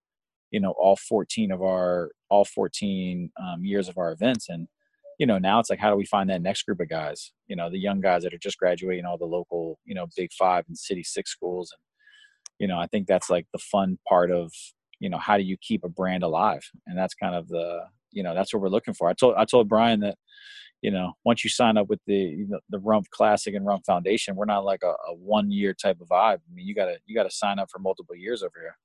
you know all 14 of our all 14 um, years of our events and you know now it's like how do we find that next group of guys you know the young guys that are just graduating all the local you know big five and city six schools and you know i think that's like the fun part of you know how do you keep a brand alive and that's kind of the you know that's what we're looking for. I told I told Brian that you know once you sign up with the the Rumph Classic and Rumph Foundation, we're not like a, a one year type of vibe. I mean, you gotta you gotta sign up for multiple years over here.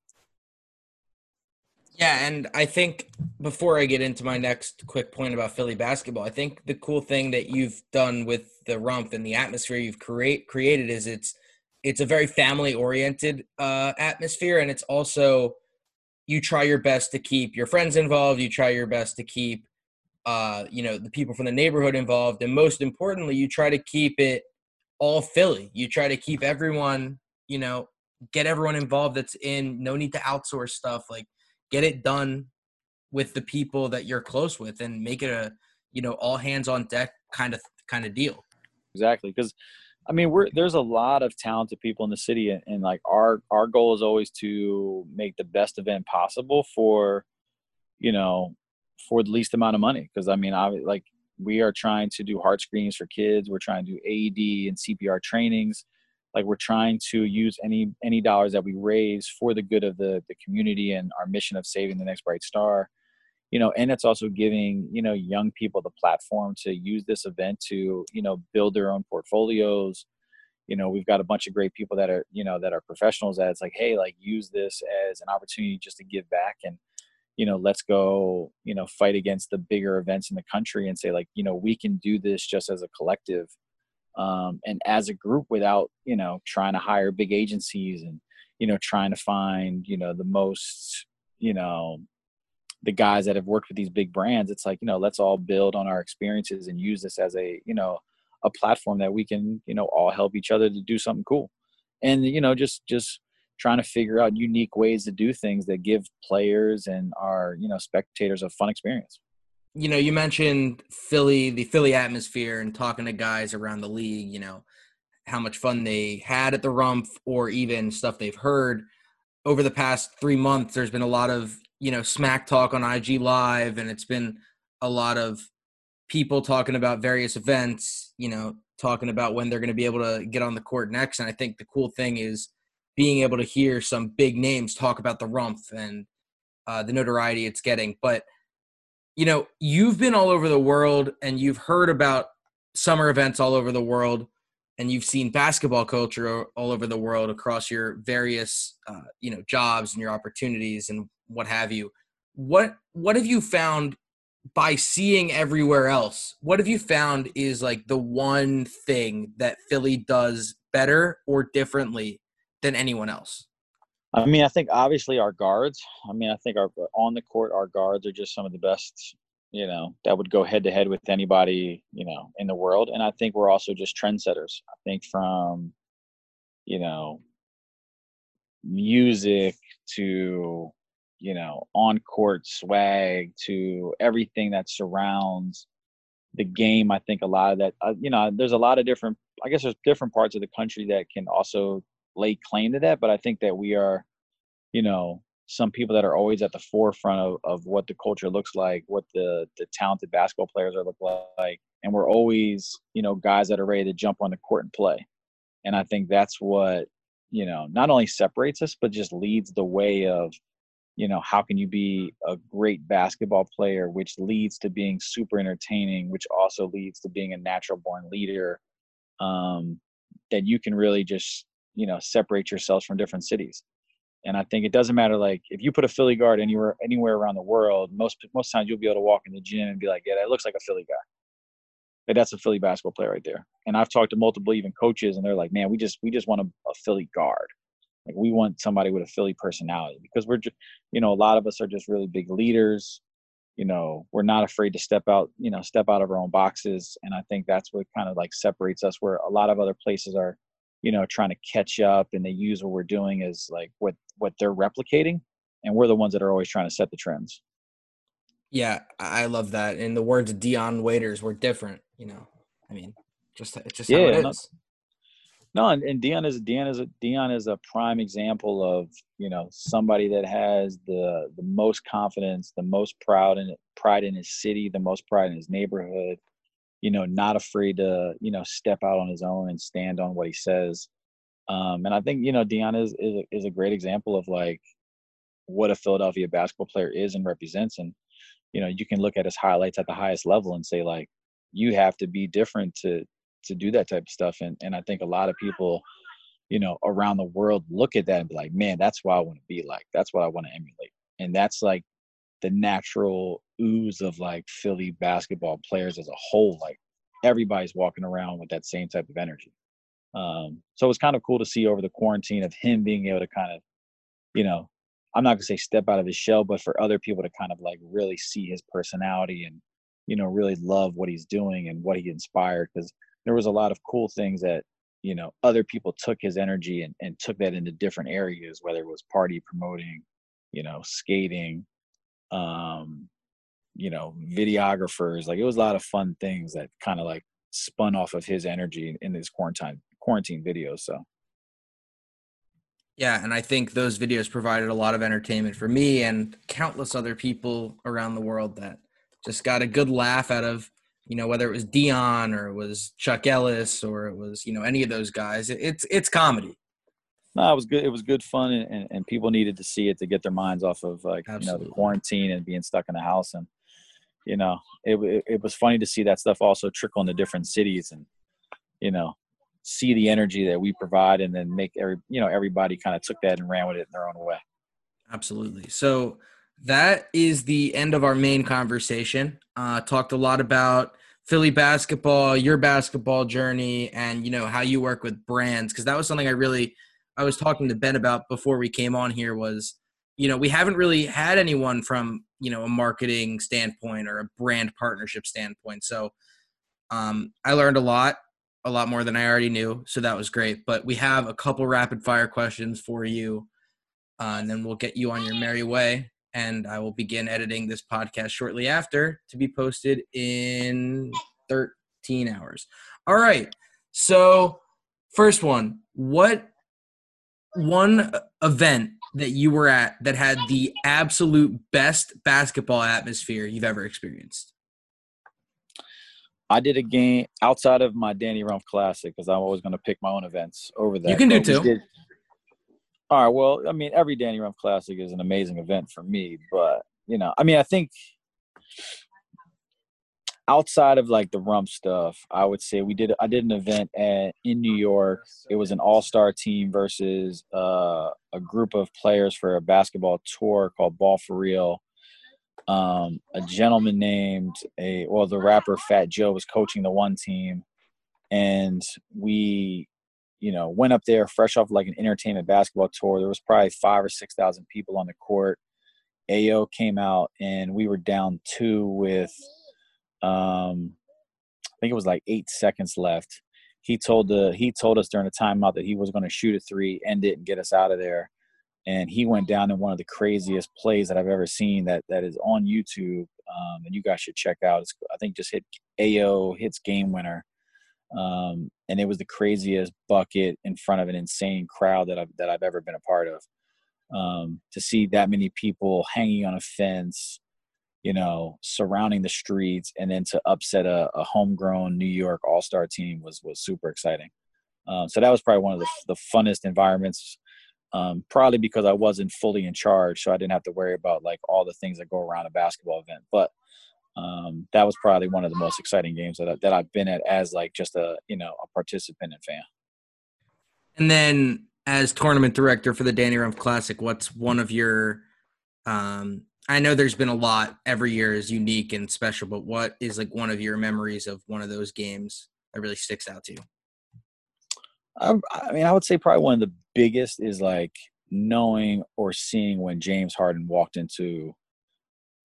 Yeah, and I think before I get into my next quick point about Philly basketball, I think the cool thing that you've done with the Rumph and the atmosphere you've create created is it's it's a very family oriented uh, atmosphere, and it's also you try your best to keep your friends involved you try your best to keep uh, you know the people from the neighborhood involved and most importantly you try to keep it all philly. You try to keep everyone you know get everyone involved that's in no need to outsource stuff like get it done with the people that you're close with and make it a you know all hands on deck kind of kind of deal exactly because I mean, we're there's a lot of talented people in the city, and, and, like our our goal is always to make the best event possible for, you know, for the least amount of money. Because I mean, I like we are trying to do heart screenings for kids. We're trying to do AED and CPR trainings. Like we're trying to use any any dollars that we raise for the good of the the community and our mission of saving the next bright star. you know and it's also giving you know young people the platform to use this event to you know build their own portfolios you know we've got a bunch of great people that are you know that are professionals that it's like hey like use this as an opportunity just to give back and you know let's go you know fight against the bigger events in the country and say like you know we can do this just as a collective um, and as a group without you know trying to hire big agencies and you know trying to find you know the most you know the guys that have worked with these big brands it's like you know let's all build on our experiences and use this as a you know a platform that we can you know all help each other to do something cool. And you know just just trying to figure out unique ways to do things that give players and our you know spectators a fun experience you know you mentioned philly the philly atmosphere and talking to guys around the league you know how much fun they had at the Rumph or even stuff they've heard. Over the past three months there's been a lot of you know smack talk on ig live and it's been a lot of people talking about various events you know talking about when they're going to be able to get on the court next. And i think the cool thing is being able to hear some big names talk about the Rumph and uh, the notoriety it's getting. But you know you've been all over the world and you've heard about summer events all over the world and you've seen basketball culture all over the world across your various uh, you know jobs and your opportunities and what have you. What what have you found by seeing everywhere else? What have you found is like the one thing that philly does better or differently than anyone else i mean i think obviously our guards i mean i think our on the court our guards are just some of the best you know that would go head to head with anybody you know in the world. And i think we're also just trendsetters. I think from you know music to you know on court swag to everything that surrounds the game i think a lot of that uh, you know there's a lot of different i guess there's different parts of the country that can also lay claim to that but i think that we are you know some people that are always at the forefront of, of what the culture looks like, what the the talented basketball players are look like, and we're always you know guys that are ready to jump on the court and play. And I think that's what you know not only separates us, but just leads the way of you know how can you be a great basketball player, which leads to being super entertaining, which also leads to being a natural born leader. Um, that you can really just you know separate yourselves from different cities and I think it doesn't matter like if you put a Philly guard anywhere anywhere around the world, most most times you'll be able to walk in the gym and be like, yeah, that looks like a Philly guy. That's a Philly basketball player right there. And I've talked to multiple even coaches, and they're like, man, we just we just want a, a Philly guard. Like we want somebody with a Philly personality because we're just, you know, a lot of us are just really big leaders. You know, we're not afraid to step out, you know, step out of our own boxes. And I think that's what kind of like separates us where a lot of other places are, you know, trying to catch up and they use what we're doing as like what what they're replicating, and we're the ones that are always trying to set the trends. Yeah, I love that. In the words of Dion Waiters, we're different. You know, I mean, just it's just yeah, how it no, is. No, and, and Dion is Dion is a Dion is a prime example of you know somebody that has the the most confidence, the most proud in pride in his city, the most pride in his neighborhood. You know, not afraid to you know step out on his own and stand on what he says. Um, and I think you know Dion is is a, is a great example of like what a Philadelphia basketball player is and represents. And you know, you can look at his highlights at the highest level and say like, you have to be different to to do that type of stuff. And and I think a lot of people, you know, around the world look at that and be like, man, that's what I want to be like. That's what I want to emulate. And that's like the natural ooze of like Philly basketball players as a whole. Like everybody's walking around with that same type of energy. Um, so it was kind of cool to see over the quarantine of him being able to kind of, you know, I'm not gonna say step out of his shell, but for other people to kind of like really see his personality and, you know, really love what he's doing and what he inspired. Because there was a lot of cool things that, you know, other people took his energy and, and took that into different areas, whether it was party promoting, you know, skating, um, you know, videographers. Like it was a lot of fun things that kind of like spun off of his energy in his quarantine quarantine videos. So. Yeah, and I think those videos provided a lot of entertainment for me and countless other people around the world that just got a good laugh out of, you know, whether it was Dion or it was Chuck Ellis or it was, you know, any of those guys. It's it's comedy. No, it was good. It was good fun, and, and, people needed to see it to get their minds off of like Absolutely. you know the quarantine and being stuck in the house, and you know it, it it was funny to see that stuff also trickle into different cities, and you know see the energy that we provide, and then make every you know everybody kind of took that and ran with it in their own way. Absolutely. So that is the end of our main conversation. Uh, talked a lot about Philly basketball, your basketball journey, and you know how you work with brands because that was something I really I was talking to Ben about before we came on here was you know we haven't really had anyone from you know a marketing standpoint or a brand partnership standpoint. So um, I learned a lot, a lot more than I already knew. So that was great. But we have a couple rapid fire questions for you, uh, and then we'll get you on your merry way and I will begin editing this podcast shortly after to be posted in 13 hours. All right. So, first one, what one event that you were at that had the absolute best basketball atmosphere you've ever experienced? I did a game outside of my Danny Rumph Classic because I'm always going to pick my own events over that. You can do But did- all right. Well, I mean, every Danny Rumph Classic is an amazing event for me, but you know, I mean, I think outside of like the Rumph stuff, I would say we did. I did an event at in New York. It was an All Star team versus uh, a group of players for a basketball tour called Ball for Real. Um, a gentleman named a well, the rapper Fat Joe was coaching the one team, and we you know, went up there fresh off like an entertainment basketball tour. There was probably five or six thousand people on the court. AO came out and we were down two with um I think it was like eight seconds left. He told the he told us during the timeout that he was going to shoot a three, end it, and get us out of there. And he went down in one of the craziest plays that I've ever seen. That that is on YouTube, um, and you guys should check out. It's, I think just hit AO hits game winner um, and it was the craziest bucket in front of an insane crowd that I've that I've ever been a part of. Um, to see that many people hanging on a fence, you know, surrounding the streets, and then to upset a, a homegrown New York All Star team was was super exciting. Um, so that was probably one of the the funnest environments. Um, probably because I wasn't fully in charge, so I didn't have to worry about like all the things that go around a basketball event. But um, that was probably one of the most exciting games that, I, that I've been at as like just a you know a participant and fan. And then, as tournament director for the Danny Rumph Classic, what's one of your? Um, I know there's been a lot. Every year is unique and special, but what is like one of your memories of one of those games that really sticks out to you? I, I mean, I would say probably one of the biggest is like knowing or seeing when James Harden walked into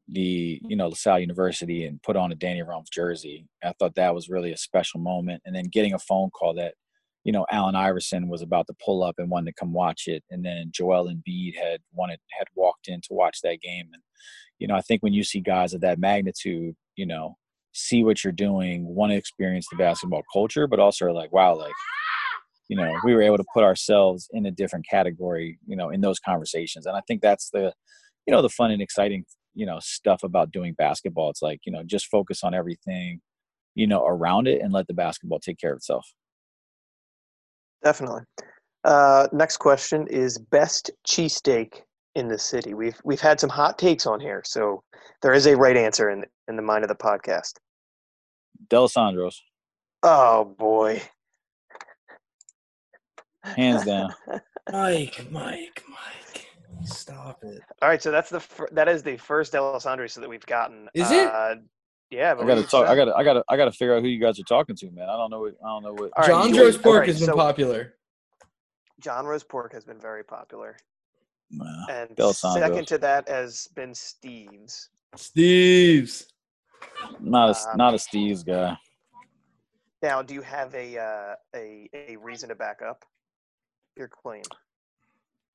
the you know LaSalle University and put on a Danny Rumph jersey. I thought that was really a special moment, and then getting a phone call that you know Allen Iverson was about to pull up and wanted to come watch it, and then Joel Embiid had wanted had walked in to watch that game, and you know I think when you see guys of that magnitude, you know see what you're doing, want to experience the basketball culture, but also like wow, like you know we were able to put ourselves in a different category, you know, in those conversations, and I think that's the you know the fun and exciting you know stuff about doing basketball. It's like you know just focus on everything you know around it and let the basketball take care of itself Definitely. Uh, next question is best cheesesteak in the city. We've we've had some hot takes on here, so there is a right answer in in the mind of the podcast. Dalessandro's Oh boy. hands down Mike, Mike, Mike, stop it. All right, so that's the fir- that is the first Dalessandro that we've gotten. Is it? Uh, yeah, i gotta talk i gotta i gotta i gotta figure out who you guys are talking to man i don't know what i don't know what All right, John you- Joe's all pork right, has been so popular. John's Roast Pork has been very popular, Nah. and Dalessandro's. second to that has been Steve's. Steve's. not a Um, not a steve's guy Now, do you have a uh, a a reason to back up your claim?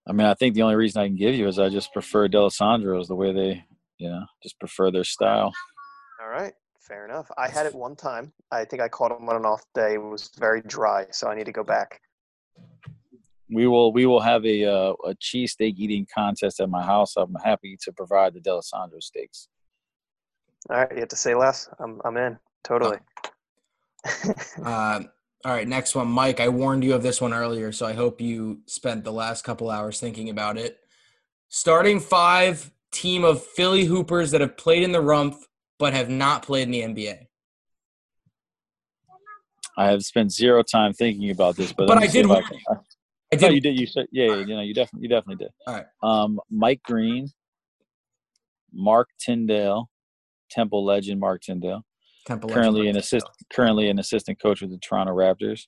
i mean i think the only reason i can give you is i just prefer Dalessandro's the way they you know just prefer their style All right, fair enough. I had it one time. I think I caught him on an off day. It was very dry, so I need to go back. we will we will have a uh, a cheesesteak eating contest at my house i'm happy to provide the Dalessandro steaks All right, you have to say less. I'm I'm in totally. Uh, All right, next one, Mike. I warned you of this one earlier, so I hope you spent the last couple hours thinking about it. Starting five team of Philly Hoopers that have played in the Rumph but have not played in the NBA. I have spent zero time thinking about this, but But I did warn can-. I No, did. you did. You said, yeah, yeah, you know, you definitely, you definitely did. All right. Um, Mike Green, Mark Tyndale, Temple legend Mark Tyndale, Temple currently Legend. an assist, currently an assistant coach with the Toronto Raptors.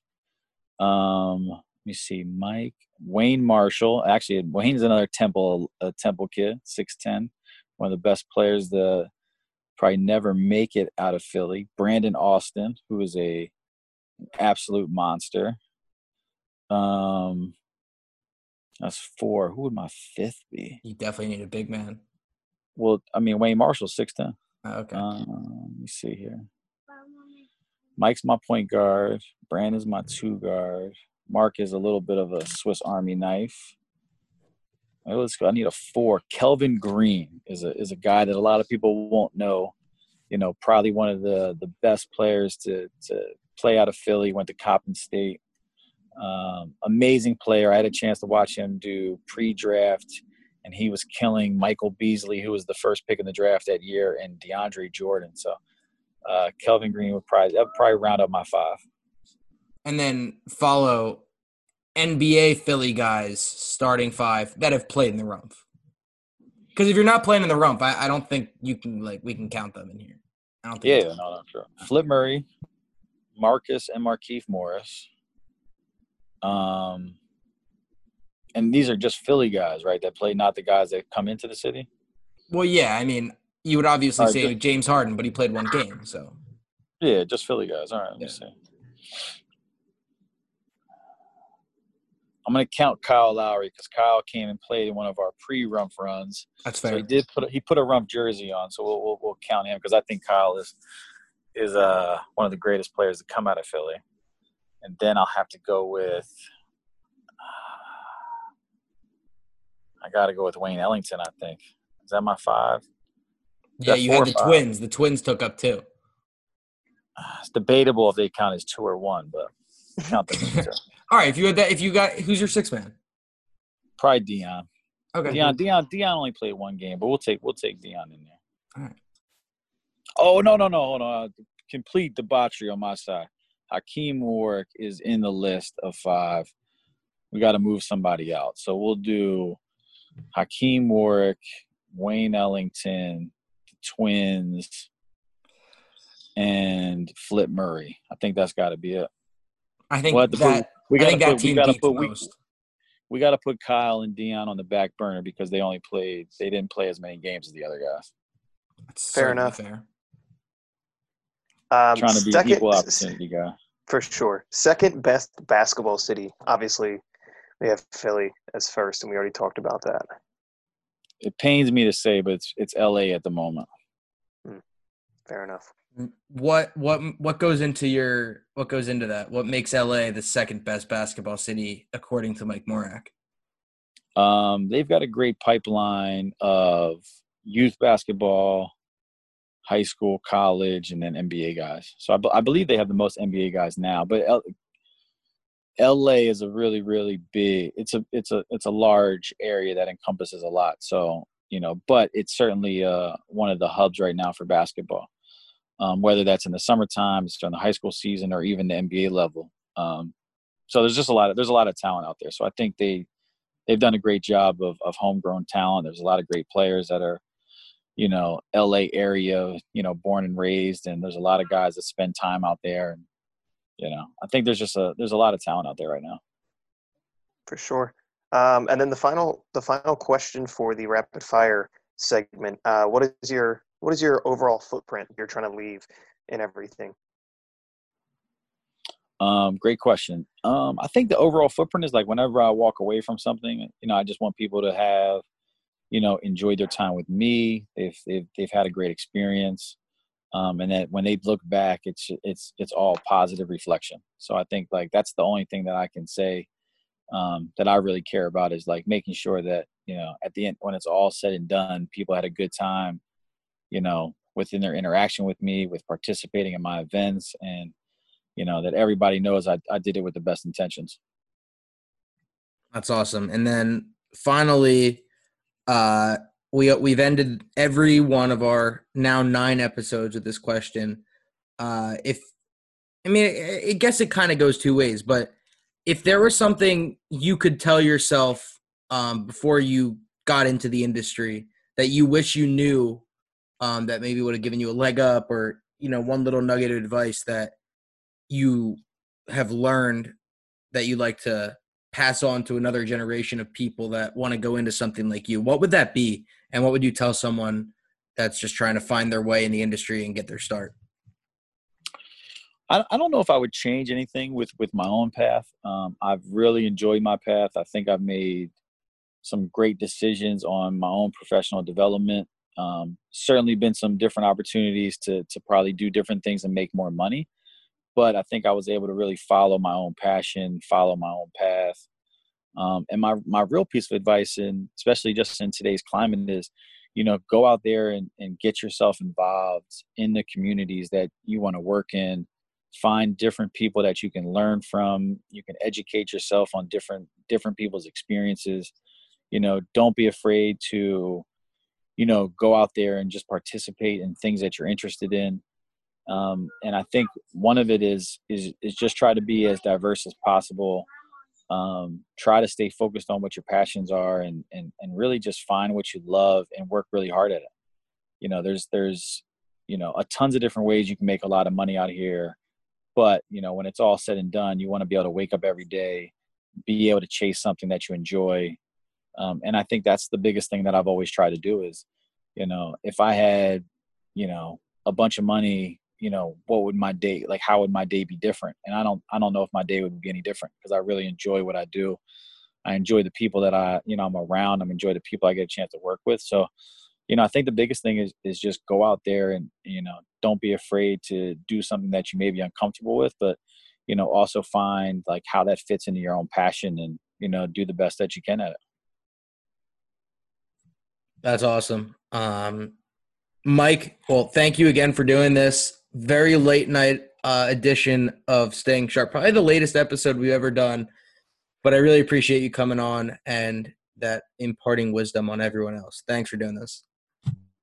Um, let me see, Mike Wayne Marshall. Actually, Wayne's another Temple, a Temple kid, six ten, one of the best players. The probably never make it out of Philly. Brandon Austin, who is a absolute monster. Um, that's four. Who would my fifth be? You definitely need a big man. Well, I mean Wayne Marshall, six ten. Uh, okay. Um, let me see here. Mike's my point guard. Brandon's my two guard. Mark is a little bit of a Swiss Army knife. Let's go. I need a four. Kelvin Green is a is a guy that a lot of people won't know. You know, probably one of the the best players to to play out of Philly. Went to Coppin State. Um, amazing player. I had a chance to watch him do pre-draft, and he was killing Michael Beasley, who was the first pick in the draft that year, and DeAndre Jordan. So uh, Kelvin Green would probably would probably round up my five. and then follow NBA Philly guys starting five that have played in the Rumph. Because if you're not playing in the Rumph, I, I don't think you can like we can count them in here. I don't think Yeah, no. Flip Murray, Marcus and Markieff Morris. Um, and these are just Philly guys, right? That play, not the guys that come into the city. Well, yeah, I mean, you would obviously right, say good. James Harden, but he played one game, so Yeah, just Philly guys. All right, let me see. I'm gonna count Kyle Lowry because Kyle came and played in one of our pre-Rumph runs. that's So fair. he did put a, he put a Rumph jersey on, so we'll we'll, we'll count him because I think Kyle is is uh one of the greatest players to come out of Philly. And then I'll have to go with I got to go with Wayne Ellington. I think is that my five. yeah, you had the twins. The twins took up two. It's debatable if they count as two or one, but count them as. All right, if you had that, if you got who's your six man? Probably Dion. Okay. Dion, Dion, Dion only played one game, but we'll take we'll take Dion in there. All right. Oh no no no hold on! Uh, complete debauchery on my side. Hakim Warrick is in the list of five. We got to move somebody out, so we'll do Hakim Warrick, Wayne Ellington, the Twins, and Flip Murray. I think that's got to be it. I think We'll have put- that We I got to think put we team got to beats put we, most. we got to put Kyle and Dion on the back burner because they only played they didn't play as many games as the other guys. That's Fair enough. Fair. Um, Trying to be second, an equal opportunity guy. for sure. Second best basketball city. Obviously, we have Philly as first, and we already talked about that. It pains me to say, but it's it's LA at the moment. Fair enough. What what what goes into your what goes into that? What makes LA the second best basketball city according to Mike Morak? Um, they've got a great pipeline of youth basketball, high school, college, and then NBA guys. So I, I believe they have the most NBA guys now. But L- LA is a really, really big. It's a it's a it's a large area that encompasses a lot. So you know, but it's certainly uh, one of the hubs right now for basketball. Um, whether that's in the summertime, it's during the high school season, or even the NBA level. Um, so there's just a lot of there's a lot of talent out there. So I think they they've done a great job of of homegrown talent. There's a lot of great players that are, you know, LA area, you know, born and raised, and there's a lot of guys that spend time out there. And you know, I think there's just a there's a lot of talent out there right now. for sure. Um, and then the final the final question for the rapid fire segment. Uh, what is your what is your overall footprint you're trying to leave in everything? Um, great question. Um, I think the overall footprint is like whenever I walk away from something, you know, I just want people to have, you know, enjoyed their time with me. They've they've they've had a great experience, um, and that when they look back, it's it's it's all positive reflection. So I think like that's the only thing that I can say um, that I really care about is like making sure that you know at the end when it's all said and done, people had a good time, you know, within their interaction with me, with participating in my events, and you know that everybody knows I, I did it with the best intentions. That's awesome. And then finally uh we we've ended every one of our now nine episodes with this question. Uh if i mean i, guess it kind of goes two ways but if there was something you could tell yourself um before you got into the industry that you wish you knew um that maybe would have given you a leg up or you know one little nugget of advice that you have learned that you like to pass on to another generation of people that want to go into something like you what would that be and what would you tell someone that's just trying to find their way in the industry and get their start I, I don't know if I would change anything with with my own path. Um, I've really enjoyed my path. I think I've made some great decisions on my own professional development. Um, certainly been some different opportunities to to probably do different things and make more money but I think I was able to really follow my own passion, follow my own path. Um, and my my real piece of advice, and especially just in today's climate, is you know go out there and, and get yourself involved in the communities that you want to work in. Find different people that you can learn from. You can educate yourself on different different people's experiences. You know, don't be afraid to, you know, go out there and just participate in things that you're interested in um, and I think one of it is is is just try to be as diverse as possible. Um, try to stay focused on what your passions are, and and and really just find what you love and work really hard at it. You know, there's there's you know a tons of different ways you can make a lot of money out here, but you know when it's all said and done, you want to be able to wake up every day, be able to chase something that you enjoy, um, and I think that's the biggest thing that I've always tried to do is, you know, if I had, you know, a bunch of money you know what would my day like how would my day be different? And i don't i don't know if my day would be any different because i really enjoy what i do. I enjoy the people that i you know i'm around. I'm enjoy the people i get a chance to work with. So you know i think the biggest thing is is just go out there and you know don't be afraid to do something that you may be uncomfortable with but you know also find like how that fits into your own passion and you know do the best that you can at it that's awesome um mike well thank you again for doing this very late night uh, edition of Staying Sharp. Probably the latest episode we've ever done. But I really appreciate you coming on and that imparting wisdom on everyone else. Thanks for doing this.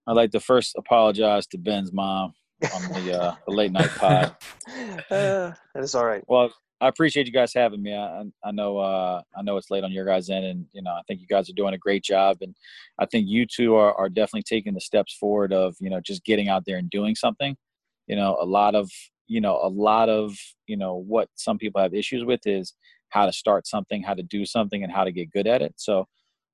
I'd like to first apologize to Ben's mom on the, uh, the late night pod. uh, that is all right. Well, I appreciate you guys having me. I, I know uh, I know it's late on your guys' end, and you know I think you guys are doing a great job, and I think you two are, are definitely taking the steps forward of you know just getting out there and doing something you know a lot of you know a lot of you know what some people have issues with is how to start something how to do something and how to get good at it so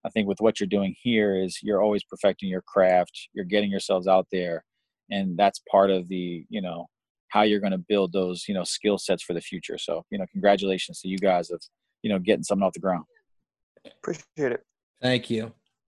i think with what you're doing here is you're always perfecting your craft you're getting yourselves out there and that's part of the you know how you're going to build those you know skill sets for the future. So you know congratulations to you guys of you know getting something off the ground. Appreciate it. Thank you